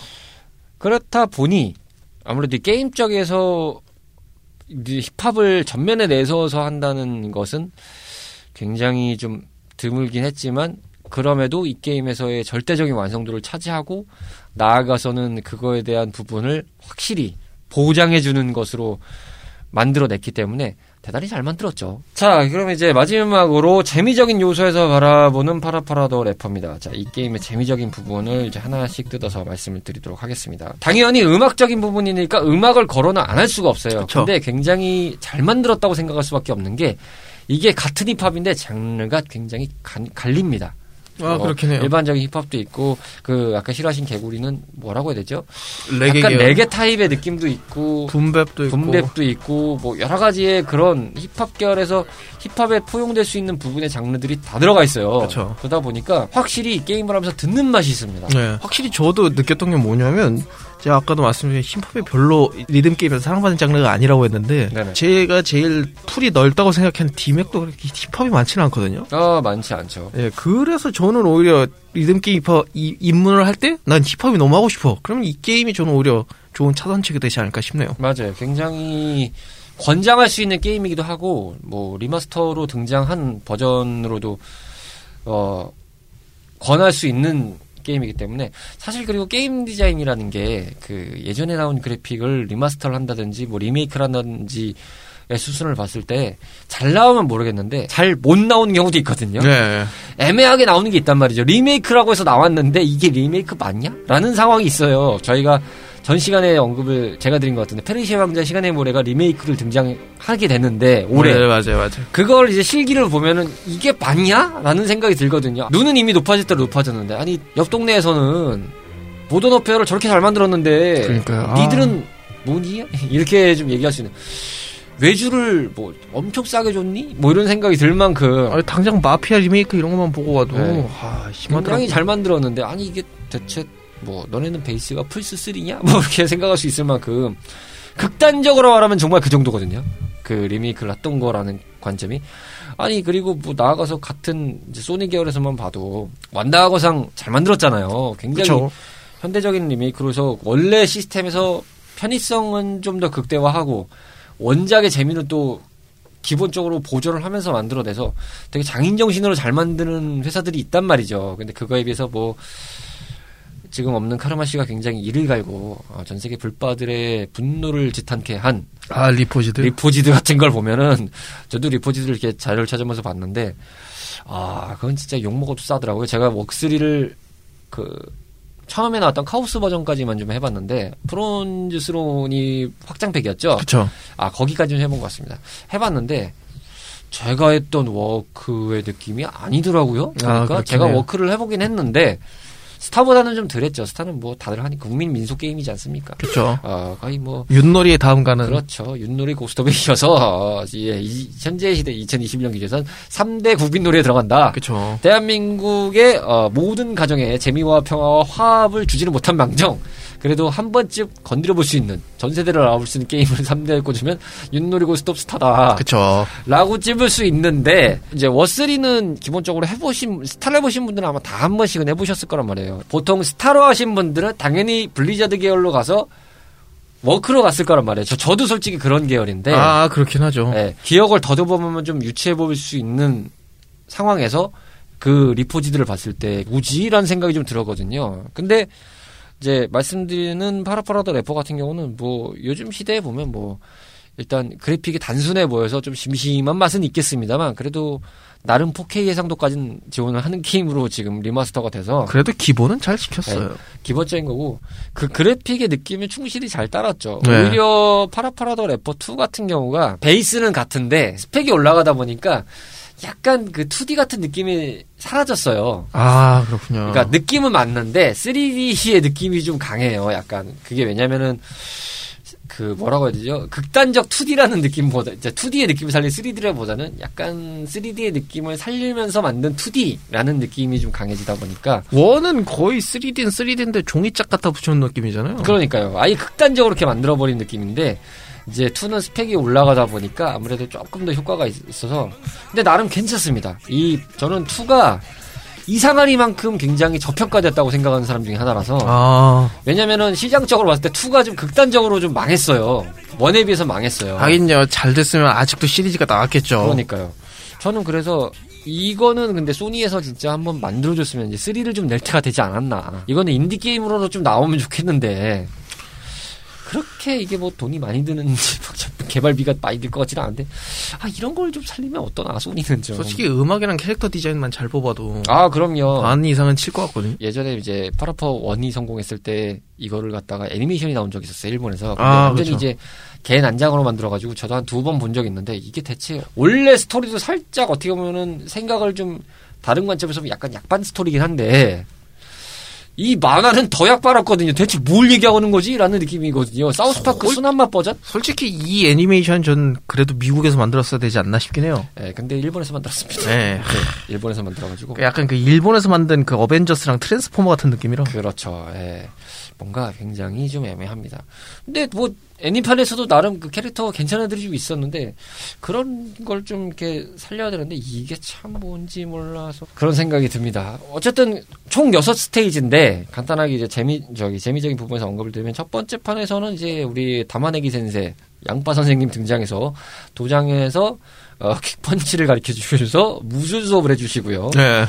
그렇다 보니 아무래도 이 게임 쪽에서 이 힙합을 전면에 내서서 한다는 것은 굉장히 좀 드물긴 했지만 그럼에도 이 게임에서의 절대적인 완성도를 차지하고 나아가서는 그거에 대한 부분을 확실히 보장해 주는 것으로 만들어냈기 때문에 대단히 잘 만들었죠. 자, 그럼 이제 마지막으로 재미적인 요소에서 바라보는 파라파라더 래퍼입니다. 자, 이 게임의 재미적인 부분을 이제 하나씩 뜯어서 말씀을 드리도록 하겠습니다. 당연히 음악적인 부분이니까 음악을 거론을 안 할 수가 없어요. 그쵸. 근데 굉장히 잘 만들었다고 생각할 수밖에 없는 게 이게 같은 힙합인데 장르가 굉장히 간- 갈립니다. 아 어, 그렇긴 해요. 일반적인 힙합도 있고 그 아까 싫어하신 개구리는 뭐라고 해야 되죠? 레게 약간. 레게 타입의 느낌도 있고 붐랩도 있고 붐랩도 있고 뭐 여러 가지의 그런 힙합 계열에서 힙합에 포용될 수 있는 부분의 장르들이 다 들어가 있어요. 그쵸. 러다 보니까 확실히 이 게임을 하면서 듣는 맛이 있습니다. 네, 확실히 저도 느꼈던 게 뭐냐면 제가 아까도 말씀드린 힙합이 별로 리듬 게임에서 사랑받는 장르가 아니라고 했는데 네네. 제가 제일 pool이 넓다고 생각한 디맥도 그렇게 힙합이 많지는 않거든요. 아 많지 않죠. 예, 그래서 저는 오히려 리듬 게임 힙합 이- 입문을 할 때 난 힙합이 너무 하고 싶어. 그러면 이 게임이 저는 오히려 좋은 차선책이 되지 않을까 싶네요. 맞아요. 굉장히 권장할 수 있는 게임이기도 하고 뭐 remaster로 등장한 버전으로도 어 권할 수 있는 게임이기 때문에 사실 그리고 게임 디자인이라는 게 그 예전에 나온 그래픽을 remaster를 한다든지 뭐 리메이크를 한다든지 의 수순을 봤을 때 잘 나오면 모르겠는데 잘 못 나오는 경우도 있거든요. 네. 애매하게 나오는 게 있단 말이죠. 리메이크라고 해서 나왔는데 이게 리메이크 맞냐? 라는 상황이 있어요. 저희가 전 시간에 언급을 제가 드린 것 같은데 페르시아 왕자 시간의 모래가 리메이크를 등장하게 됐는데 올해 네, 맞아요, 맞아요. 그걸 이제 실기를 보면은 이게 맞냐? 라는 생각이 들거든요. 눈은 이미 높아질 대로 높아졌는데 아니 옆 동네에서는 모던 어페어를 저렇게 잘 만들었는데 그러니까요. 아. 니들은 뭐니? <laughs> 이렇게 좀 얘기할 수 있는 외주를 뭐 엄청 싸게 줬니? 뭐 이런 생각이 들 만큼 아니, 당장 마피아 리메이크 이런 것만 보고 가도 네. 아, 심하더라고요. 굉장히 잘 만들었는데 아니 이게 대체 뭐 너네는 베이스가 플스 3냐? 뭐 이렇게 <laughs> 생각할 수 있을 만큼 극단적으로 말하면 정말 그 정도거든요. 그 리메이크를 했던 거라는 관점이 아니 그리고 뭐 나아가서 같은 소니 계열에서만 봐도 완다하고상 잘 만들었잖아요. 굉장히 그렇죠. 현대적인 리메이크로서 원래 시스템에서 편의성은 좀 더 극대화하고 원작의 재미는 또 기본적으로 보존을 하면서 만들어내서 되게 장인 정신으로 잘 만드는 회사들이 있단 말이죠. 근데 그거에 비해서 뭐 지금 없는 카르마 씨가 굉장히 이를 갈고 어, 전 세계 블빠들의 분노를 짓한게 한 아, Reforged. Reforged 같은 걸 보면은 저도 Reforged를 이렇게 자료를 찾으면서 봤는데 아 그건 진짜 욕 먹어도 싸더라고요. 제가 웍3를 그 처음에 나왔던 카오스 버전까지만 좀 해봤는데 Frozen Throne이 확장팩이었죠. 그쵸. 아 거기까지는 해본 것 같습니다. 해봤는데 제가 했던 워크의 느낌이 아니더라고요. 그러니까 그렇긴 제가. 워크를 해보긴 했는데 스타보다는 좀 덜했죠. 스타는 뭐 다들 하니 국민 민속 게임이지 않습니까? 그쵸. 어, 거의 뭐 윷놀이의 다음 가는. 그렇죠. 윷놀이 고스톱이셔서 <laughs> 어, 예, 이, 현재 시대 2021년 기준에선 3대 국민 놀이에 들어간다. 그쵸. 대한민국의 어, 모든 가정에 재미와 평화와 화합을 주지는 못한 망정 그래도 한 번쯤 건드려 볼 수 있는 전 세대를 알아볼 수 있는 게임을 <laughs> 3대에 꼽으면 윷놀이 고스톱 스타다. 그쵸. 라고 찝을 수 있는데 이제 워스리는 기본적으로 해보신 스타를 해보신 분들은 아마 다 한 번씩은 해보셨을 거란 말이에요. 보통 스타로 하신 분들은 당연히 블리자드 계열로 가서 워크로 갔을 거란 말이에요. 저 저도 솔직히 그런 계열인데 아, 그렇긴 하죠. 예, 기억을 더듬어보면 좀 유추해 볼수 있는 상황에서 그 Reforged를 봤을 때 뭐지라는 생각이 좀 들었거든요. 근데 이제 말씀드리는 PaRappa the Rapper 같은 경우는 뭐 요즘 시대에 보면 뭐 일단 그래픽이 단순해 보여서 좀 심심한 맛은 있겠습니다만 그래도 나름 4K 해상도까지는 지원을 하는 게임으로 지금 remaster가 돼서 그래도 기본은 잘 지켰어요. 기본적인 거고 그 그래픽의 느낌을 충실히 잘 따랐죠. 네. 오히려 PaRappa the Rapper 2 같은 경우가 베이스는 같은데 스펙이 올라가다 보니까 약간 그 2D 같은 느낌이 사라졌어요. 아, 그렇군요. 그러니까 느낌은 맞는데 3D의 느낌이 좀 강해요. 약간 그게 왜냐면은 그 뭐라고 해야 되죠? 극단적 2D라는 느낌보다 이제 2D의 느낌을 살린 3D라보다는 약간 3D의 느낌을 살리면서 만든 2D라는 느낌이 좀 강해지다 보니까 원은 거의 3D는 3D인데 종이짝 갖다 붙여놓은 느낌이잖아요. 그러니까요. 아예 극단적으로 이렇게 만들어버린 느낌인데, 이제 2는 스펙이 올라가다 보니까 아무래도 조금 더 효과가 있- 있어서. 근데 나름 괜찮습니다. 이, 저는 2가 이상하리만큼 굉장히 저평가됐다고 생각하는 사람 중에 하나라서. 아, 왜냐면은 시장적으로 봤을 때 2가 좀 극단적으로 좀 망했어요. 원에 비해서 망했어요. 하긴요. 잘 됐으면 아직도 시리즈가 나왔겠죠. 그러니까요. 저는 그래서 이거는 근데 소니에서 진짜 한번 만들어줬으면 이제 3를 좀 낼 때가 되지 않았나. 이거는 인디 게임으로도 좀 나오면 좋겠는데 그렇게 이게 뭐 돈이 많이 드는지 <laughs> 개발비가 많이 들 것 같지는 않은데 아 이런 걸 좀 살리면 어떠나 소니는 좀. 솔직히 음악이랑 캐릭터 디자인만 잘 뽑아도 아 그럼요. 반 이상은 칠 것 같거든요. 예전에 이제 파라퍼 원이 성공했을 때 이거를 갖다가 애니메이션이 나온 적이 있었어요 일본에서 근데 아, 완전히 그쵸. 이제 개 난장으로 만들어가지고 저도 한 두 번 본 적이 있는데 이게 대체 원래 스토리도 살짝 어떻게 보면은 생각을 좀 다른 관점에서 보면 약간 약 빤 스토리긴 한데 이 만화는 더 약 빨았거든요. 대체 뭘 얘기하는 거지? 라는 느낌이거든요. 사우스파크 거의- 순한맛 버전? 솔직히 이 애니메이션 전 그래도 미국에서 만들었어야 되지 않나 싶긴 해요. 예, 근데 일본에서 만들었습니다. 네. 네, 일본에서 만들어가지고. 약간 그 일본에서 만든 그 어벤져스랑 트랜스포머 같은 느낌이라. 그렇죠. 예. 뭔가 굉장히 좀 애매합니다. 근데 뭐 애니판에서도 나름 그 캐릭터 괜찮은 애들이 좀 있었는데 그런 걸 좀 이렇게 살려야 되는데 이게 참 뭔지 몰라서 그런 생각이 듭니다. 어쨌든 총 6스테이지인데 간단하게 이제 재미 저기 재미적인 부분에서 언급을 드리면 첫 번째 판에서는 이제 우리 다마네기 센세 양파 선생님 등장해서 도장에서 어, 킥펀치를 가르쳐 주셔서 무술 수업을 해 주시고요. 네.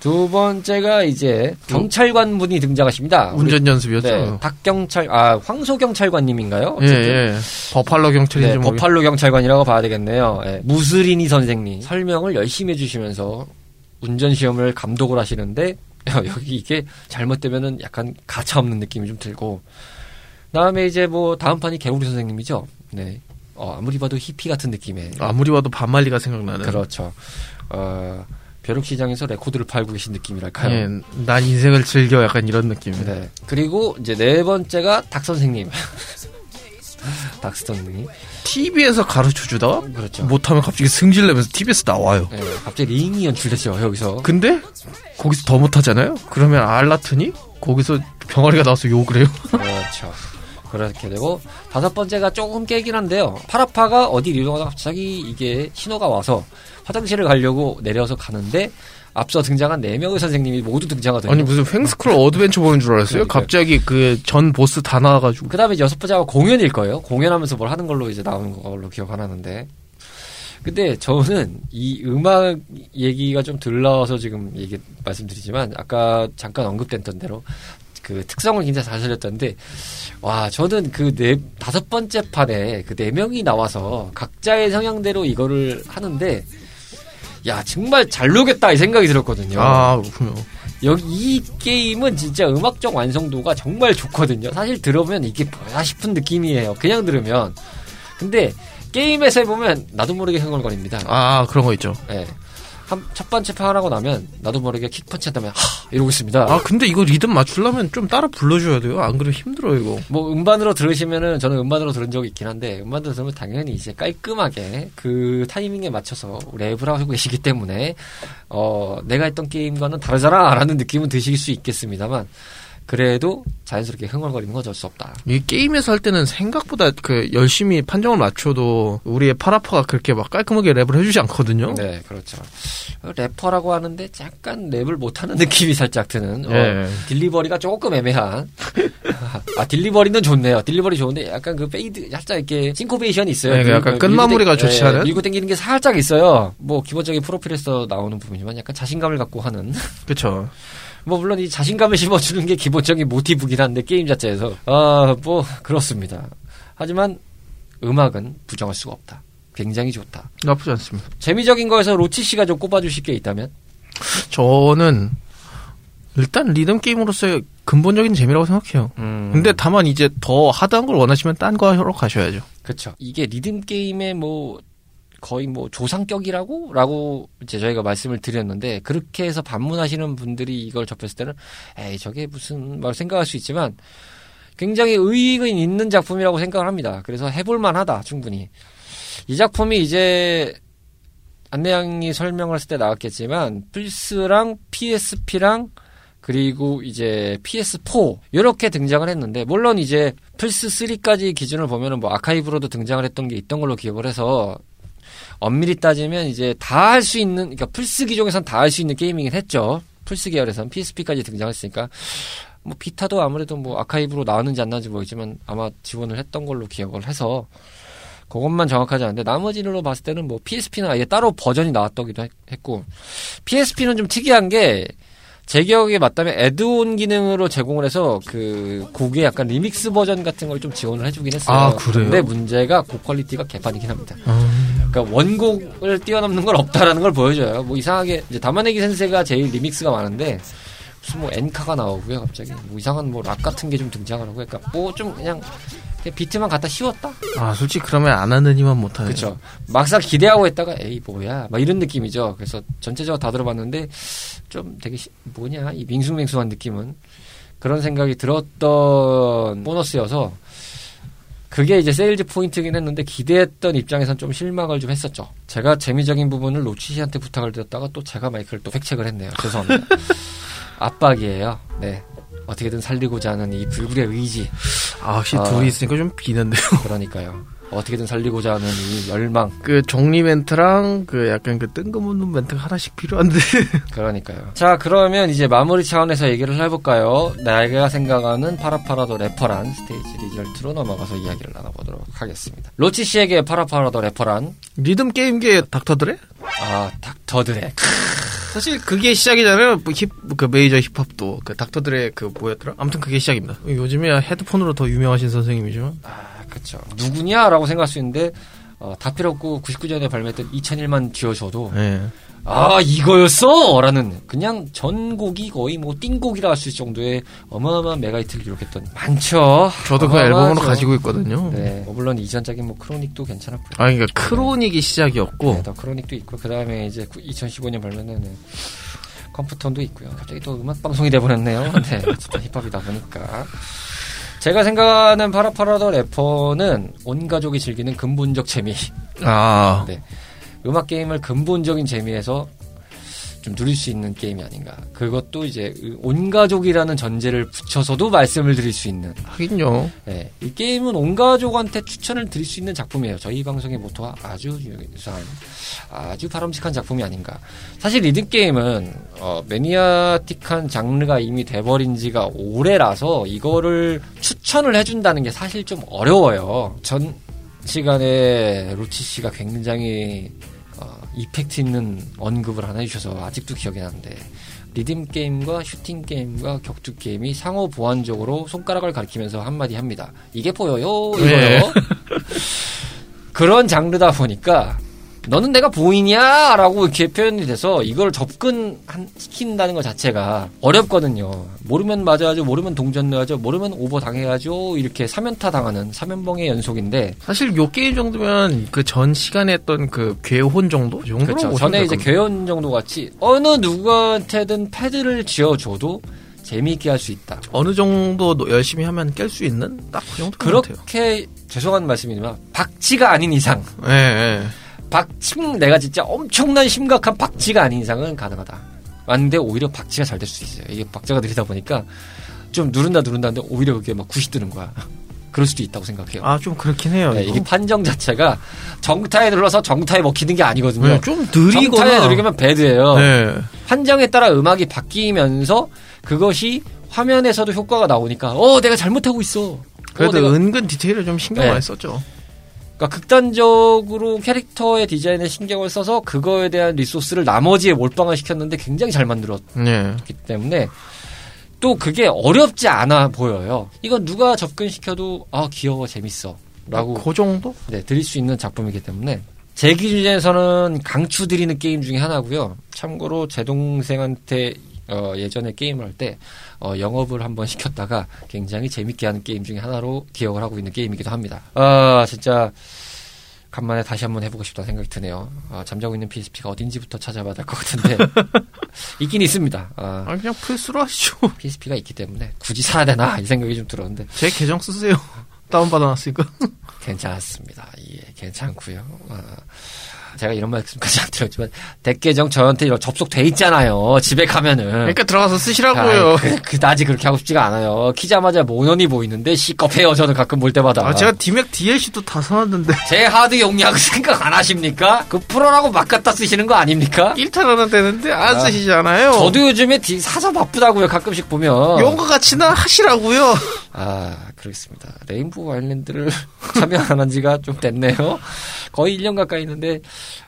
두 번째가 이제 경찰관 분이 등장하십니다. 운전 연습이었죠. 네, 닭경찰, 아, 황소 경찰관님인가요? 예, 어쨌든. 예. 버팔로 경찰인지 네, 뭐. 버팔로 경찰관이라고 봐야 되겠네요. 예, 무스리니 선생님 설명을 열심히 해주시면서 운전 시험을 감독을 하시는데 <laughs> 여기 이게 잘못되면은 약간 가차 없는 느낌이 좀 들고 다음에 이제 뭐 다음 판이 개구리 선생님이죠. 네, 어, 아무리 봐도 히피 같은 느낌의 아무리 봐도 반말리가 생각나는. 그렇죠. 어, 벼룩시장에서 레코드를 팔고 계신 느낌이랄까요. 예, 난 인생을 즐겨 약간 이런 느낌입니다. 네. 그리고 이제 네 번째가 닭 선생님. <laughs> 닭 선생님. TV에서 가르쳐 주다가 그렇죠. 못하면 갑자기 승질내면서 TV에서 나와요. 네, 갑자기 링이 연출되죠 여기서. 근데 거기서 더 못하잖아요. 그러면 알 낳더니 거기서 병아리가 나와서 욕을 해요. 그렇죠. 그렇게 되고 다섯 번째가 조금 깨긴 한데요. 파라파가 어디 이동하다가 갑자기 이게 신호가 와서 화장실을 가려고 내려서 가는데 앞서 등장한 네 명의 선생님이 모두 등장하더니 아니 무슨 횡스크롤 adventure 보는 줄 알았어요. 그러니까요. 갑자기 그 전 보스 다 나와가지고. 그다음에 여섯 번째가 공연일 거예요. 공연하면서 뭘 하는 걸로 이제 나오는 걸로 기억하나는데. 근데 저는 이 음악 얘기가 좀 들러서 지금 얘기 말씀드리지만 아까 잠깐 언급됐던 대로 그 특성을 굉장히 잘 살렸던데 와 저는 그 네 다섯 번째 판에 그 네 명이 나와서 각자의 성향대로 이거를 하는데 야 정말 잘 녹였다 이 생각이 들었거든요. 아 그렇군요. 여기 이 게임은 진짜 음악적 완성도가 정말 좋거든요. 사실 들으면 이게 뭐야 싶은 느낌이에요. 그냥 들으면. 근데 게임에서 해보면 나도 모르게 흥얼거립니다. 아 그런 거 있죠. 예. 한, 첫 번째 판 하고 나면 나도 모르게 킥펀치 한다면 하 이러고 있습니다. 아 근데 이거 리듬 맞추려면 좀 따라 불러줘야 돼요. 안 그러면 힘들어요 이거. 뭐 음반으로 들으시면은 저는 음반으로 들은 적이 있긴 한데 음반으로 들으면 당연히 이제 깔끔하게 그 타이밍에 맞춰서 랩을 하고 계시기 때문에 어 내가 했던 게임과는 다르잖아라는 느낌은 드실 수 있겠습니다만 그래도 자연스럽게 흥얼거리는 건 어쩔 수 없다. 이 게임에서 할 때는 생각보다 그 열심히 판정을 맞춰도 우리의 파라파가 그렇게 막 깔끔하게 랩을 해주지 않거든요. 네, 그렇죠. 래퍼라고 하는데 약간 랩을 못하는 느낌이 살짝 드는. 어, 예. delivery가 조금 애매한. 아, delivery는 좋네요. delivery 좋은데 약간 그 fade, 살짝 이렇게 syncopation이 있어요. 네, 그 약간 끝마무리가 당- 좋지 예, 않은? 밀고 당기는 게 살짝 있어요. 뭐 기본적인 프로필에서 나오는 부분이지만 약간 자신감을 갖고 하는. 그렇죠. 뭐 물론 이 자신감을 심어주는 게 기본적인 모티브긴 한데 게임 자체에서 아뭐 그렇습니다. 하지만 음악은 부정할 수가 없다. 굉장히 좋다. 나쁘지 않습니다. 재미적인 거에서 로치 씨가 좀 꼽아주실 게 있다면? 저는 일단 리듬 게임으로서의 근본적인 재미라고 생각해요. 음, 근데 다만 이제 더 하드한 걸 원하시면 딴거 하러 가셔야죠. 그쵸. 이게 리듬 게임의 뭐 거의 뭐 조상격이라고 라고 이제 저희가 말씀을 드렸는데 그렇게 해서 반문하시는 분들이 이걸 접했을 때는 에이 저게 무슨 말 생각할 수 있지만 굉장히 의의가 있는 작품이라고 생각을 합니다. 그래서 해볼 만 하다 충분히. 이 작품이 이제 안내양이 설명을 했을 때 나왔겠지만 플스랑 PSP랑 그리고 이제 PS4 이렇게 등장을 했는데 물론 이제 플스 3까지 기준을 보면은 뭐 아카이브로도 등장을 했던 게 있던 걸로 기억을 해서 엄밀히 따지면 이제 다 할 수 있는 그러니까 플스 기종에선 다 할 수 있는 게임이긴 했죠. 플스 계열에선 PSP까지 등장했으니까 뭐 비타도 아무래도 뭐 아카이브로 나왔는지 안 나왔는지 모르겠지만 아마 지원을 했던 걸로 기억을 해서 그것만 정확하지 않은데 나머지로 봤을 때는 뭐 PSP는 아예 따로 버전이 나왔다기도 했- 했고 PSP는 좀 특이한 게 제 기억에 맞다면 add-on 기능으로 제공을 해서 그 곡의 약간 리믹스 버전 같은 걸 좀 지원을 해주긴 했어요. 아, 그래요? 근데 문제가 그 quality가 개판이긴 합니다. 음. 그러니까 원곡을 뛰어넘는 건 없다라는 걸 보여줘요. 뭐 이상하게 이제 다마네기 센세가 제일 remix가 많은데 무슨 뭐 엔카가 나오고요 갑자기 뭐 이상한 뭐 락 같은 게 좀 등장을 하고 그러니까 뭐 좀 그냥 그냥 비트만 갖다 씌웠다. 아 솔직히 그러면 안 하느니만 못하네. 그렇죠. 막상 기대하고 했다가 에이 뭐야 막 이런 느낌이죠. 그래서 전체적으로 다 들어봤는데 좀 되게 시- 뭐냐 이 밍숭맹숭한 느낌은 그런 생각이 들었던 보너스여서 그게 이제 sales point긴 했는데 기대했던 입장에선 좀 실망을 좀 했었죠. 제가 재미적인 부분을 로치 씨한테 부탁을 드렸다가 또 제가 마이크를 또 획책을 했네요. 죄송합니다. <laughs> 압박이에요. 네. 어떻게든 살리고자 하는 이 불굴의 의지. 아 확실히 아. 둘이 있으니까 좀 비는데요. 그러니까요. 어떻게든 살리고자 하는 이 열망. 그 정리 멘트랑 그 약간 그 뜬금없는 멘트가 하나씩 필요한데. <laughs> 그러니까요. 자, 그러면 이제 마무리 차원에서 얘기를 해볼까요? 내가 생각하는 파라파 더 래퍼란 stage result로 넘어가서 이야기를 나눠보도록 하겠습니다. 로치 씨에게 파라파 더 래퍼란, 리듬 게임계 닥터 드레? 아, 닥터 드레. 사실 그게 시작이잖아요. 뭐 힙, 그 메이저 힙합도 그 닥터 드레 그 뭐였더라? 아무튼 그게 시작입니다. 요즘에 헤드폰으로 더 유명하신 선생님이지만 아, 그쵸. 누구냐라고 생각할 수 있는데, 어, 다 필요 없고 99년에 발매했던 2001만 쥐어줘도, 예. 아, 이거였어! 라는, 그냥 전곡이 거의 뭐 띵곡이라 할 수 있을 정도의 어마어마한 mega hit를 기록했던, 많죠. 저도 그. 앨범으로 가지고 있거든요. 네. 뭐 물론 이전작인 뭐 크로닉도 괜찮았고요. 아 그러니까 크로닉이 시작이었고 네, 더 크로닉도 있고 그 다음에 이제 2015년 발매는 네, 컴퓨턴도 있고요. 갑자기 또 음악 방송이 돼버렸네요. 네, 힙합이다 보니까 제가 생각하는 파라파라더 래퍼는 온 가족이 즐기는 근본적 재미. 아 네, 음악 게임을 근본적인 재미에서 좀 누릴 수 있는 게임이 아닌가. 그것도 이제 온 가족이라는 전제를 붙여서도 말씀을 드릴 수 있는. 하긴요. 네, 이 게임은 온 가족한테 추천을 드릴 수 있는 작품이에요. 저희 방송의 모토와 아주 유사한, 아주 바람직한 작품이 아닌가. 사실 리듬 게임은 어, 매니아틱한 장르가 이미 돼버린 지가 오래라서 이거를 추천을 해준다는 게 사실 좀 어려워요. 전 시간에 로치 씨가 굉장히 어, effect 있는 언급을 하나 해주셔서 아직도 기억이 나는데 리듬 게임과 슈팅 게임과 격투 게임이 상호 보완적으로 손가락을 가리키면서 한마디 합니다. 이게 보여요, 이거요. 네. <laughs> 그런 장르다 보니까 너는 내가 보이냐라고 이렇게 표현이 돼서 이걸 접근 시킨다는 것 자체가 어렵거든요. 모르면 맞아야죠, 모르면 동전 넣어야죠, 모르면 오버 당해야죠. 이렇게 사면타 당하는 사면봉의 연속인데 사실 요 게임 정도면 그 전 시간에 했던 그 괴혼 정도? 그렇죠. 전에 될 이제. 괴혼 정도 같이 어느 누구한테든 패드를 쥐어줘도 재미있게 할 수 있다. 어느 정도 노- 열심히 하면 깰 수 있는 딱 그 정도 같아요. 그렇게 죄송한 말씀이지만 박치가 아닌 이상, 예, 예. 박침 내가 진짜 엄청난 심각한 박치가 아닌 이상은 가능하다. 맞는데 오히려 박치가 잘 될 수 있어요. 이게 박자가 느리다 보니까 좀 누른다 누른다는데 오히려 그게 막 굿이 뜨는 거야. <laughs> 그럴 수도 있다고 생각해요. 아, 좀 그렇긴 해요. 네. 이게 판정 자체가 정타에 눌러서 정타에 먹히는 게 아니거든요. 네, 좀 정타에 느리거나. 누르면 배드예요. 네. 판정에 따라 음악이 바뀌면서 그것이 화면에서도 효과가 나오니까 어 내가 잘못하고 있어. 어, 그래도 내가 은근 디테일을 좀 신경 네. 많이 썼죠. 그러니까 극단적으로 캐릭터의 디자인에 신경을 써서 그거에 대한 리소스를 나머지에 몰빵을 시켰는데 굉장히 잘 만들었기 네. 때문에 또 그게 어렵지 않아 보여요. 이건 누가 접근시켜도 아 귀여워 재밌어 라고 그 정도? 네, 드릴 수 있는 작품이기 때문에 제 기준에서는 강추 드리는 게임 중에 하나고요. 참고로 제 동생한테 어, 예전에 게임을 할 때 어, 영업을 한번 시켰다가 굉장히 재밌게 하는 게임 중에 하나로 기억을 하고 있는 게임이기도 합니다. 아 진짜 간만에 다시 한번 해보고 싶다는 생각이 드네요. 아, 잠자고 있는 PSP가 어딘지부터 찾아봐야 될 것 같은데 <laughs> 있긴 있습니다. 아, 아, 그냥 플스로 하시죠. PSP가 있기 때문에 굳이 사야 되나 이 생각이 좀 들었는데 제 계정 쓰세요. <laughs> 다운 받아놨으니까. <laughs> 괜찮습니다. 예, 괜찮고요. 아, 제가 이런 말씀까지 안 드렸지만 덱계정 저한테 이런 접속돼 있잖아요. 집에 가면은. 그러니까 들어가서 쓰시라고요. 아, 그, 그다지 그렇게 하고 싶지가 않아요. 키자마자 모넌이 보이는데 시겁해요. 저는 가끔 볼 때마다. 아, 제가 디맥 DLC도 다 사놨는데. <laughs> 제 하드 용량 생각 안 하십니까? 그 프로라고 막 갖다 쓰시는 거 아닙니까? 1탄 하나 되는데 안 아, 쓰시잖아요. 저도 요즘에 디- 사서 바쁘다고요. 가끔씩 보면. 용과 같이나 하시라고요. 아, 그렇습니다. 레인보우 아일랜드를 <laughs> 참여 안 한 지가 좀 됐네요. 거의 1년 가까이 있는데,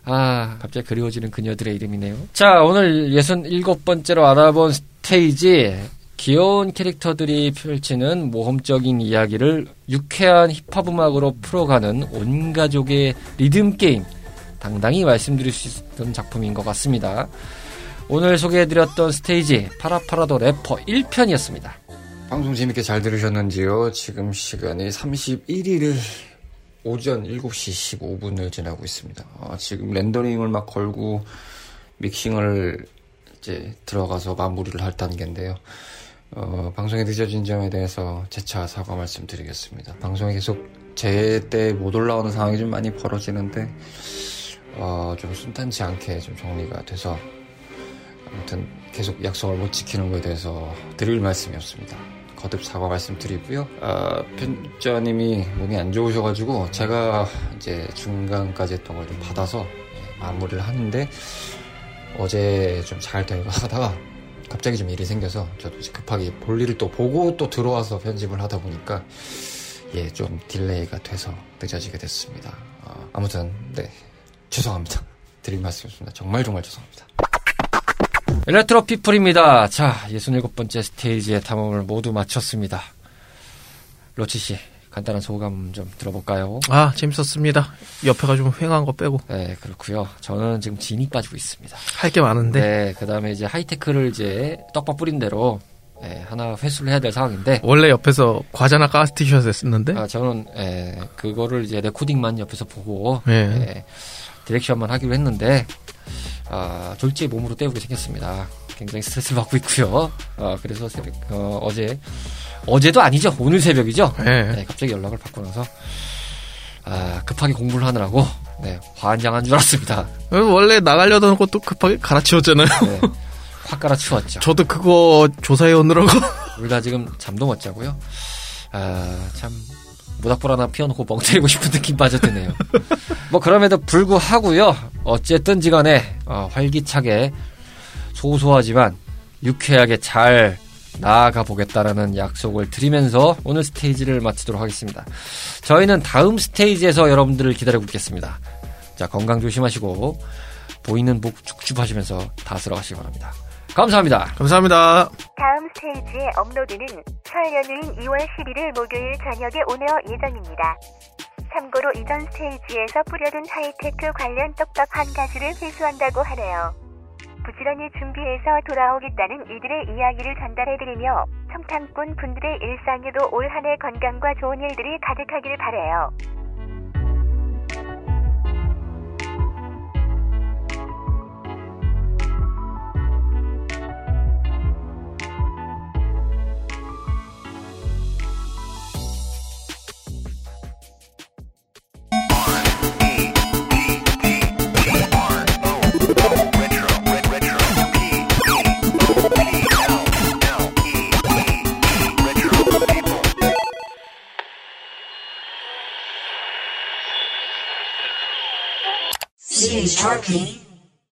아, 갑자기 그리워지는 그녀들의 이름이네요. 자, 오늘 67번째로 알아본 스테이지. 귀여운 캐릭터들이 펼치는 모험적인 이야기를 유쾌한 힙합 음악으로 풀어가는 온 가족의 리듬 게임. 당당히 말씀드릴 수 있는 작품인 것 같습니다. 오늘 소개해드렸던 스테이지, 파라파 더 래퍼 1편이었습니다. 방송 재밌게 잘 들으셨는지요? 지금 시간이 31일 오전 7시 15분을 지나고 있습니다. 아, 지금 렌더링을 막 걸고 믹싱을 이제 들어가서 마무리를 할 단계인데요. 어, 방송에 늦어진 점에 대해서 재차 사과 말씀드리겠습니다. 방송에 계속 제 때 못 올라오는 상황이 좀 많이 벌어지는데 어, 좀 순탄치 않게 좀 정리가 돼서 아무튼 계속 약속을 못 지키는 거에 대해서 드릴 말씀이 없습니다. 거듭 사과 말씀드리고요. 아, 편집자님이 몸이 안 좋으셔가지고 제가 이제 중간까지 했던 걸 좀 받아서 예, 마무리를 하는데 어제 좀 잘 되고 하다가 갑자기 좀 일이 생겨서 저도 급하게 볼 일을 또 보고 또 들어와서 편집을 하다 보니까 예, 좀 delay가 돼서 늦어지게 됐습니다. 아, 아무튼 네 죄송합니다. 드릴 말씀이었습니다. 정말 정말 죄송합니다. 레트로 피플입니다. 자, 67번째 스테이지의 탐험을 모두 마쳤습니다. 로치 씨, 간단한 소감 좀 들어볼까요? 아, 재밌었습니다. 옆에가 좀 휑한 거 빼고. 네, 그렇고요. 저는 지금 진이 빠지고 있습니다. 할 게 많은데. 네, 그다음에 이제 하이테크를 이제 떡밥 뿌린 대로 예, 하나 회수를 해야 될 상황인데 원래 옆에서 과자나 까스티셔야 됐었는데. 아, 저는 예, 그거를 이제 레코딩만 옆에서 보고 네. 예, 디렉션만 하기로 했는데 아, 졸지에 몸으로 때우게 생겼습니다. 굉장히 스트레스를 받고 있고요. 아, 그래서 새벽 어, 어제 어제도 아니죠. 오늘 새벽이죠. 네. 네, 갑자기 연락을 받고 나서 아, 급하게 공부를 하느라고 네, 환장한 줄 알았습니다. 원래 나가려던 것도 급하게 갈아치웠잖아요. 네, 확 깔아치웠죠. 저도 그거 조사해 오느라고. 둘다 지금 잠도 못 자고요. 아, 참, 모닥불 하나 피워놓고 멍 때리고 싶은 느낌 빠져드네요. 뭐, 그럼에도 불구하고요. 어쨌든지 간에, 어, 활기차게, 소소하지만, 유쾌하게 잘 나아가 보겠다라는 약속을 드리면서 오늘 스테이지를 마치도록 하겠습니다. 저희는 다음 스테이지에서 여러분들을 기다리고 있겠습니다. 자, 건강 조심하시고, 보이는 목 축축 하시면서 다스러 가시기 바랍니다. 감사합니다. 감사합니다. 다음 스테이지의 업로드는 설 연휴인 2월 11일 목요일 저녁에 오를 예정입니다. 참고로 이전 스테이지에서 뿌려둔 하이테크 관련 떡밥 한 가지를 회수한다고 하네요. 부지런히 준비해서 돌아오겠다는 이들의 이야기를 전달해드리며 청탐꾼 분들의 일상에도 올 한 해 건강과 좋은 일들이 가득하길 바래요. Sharky.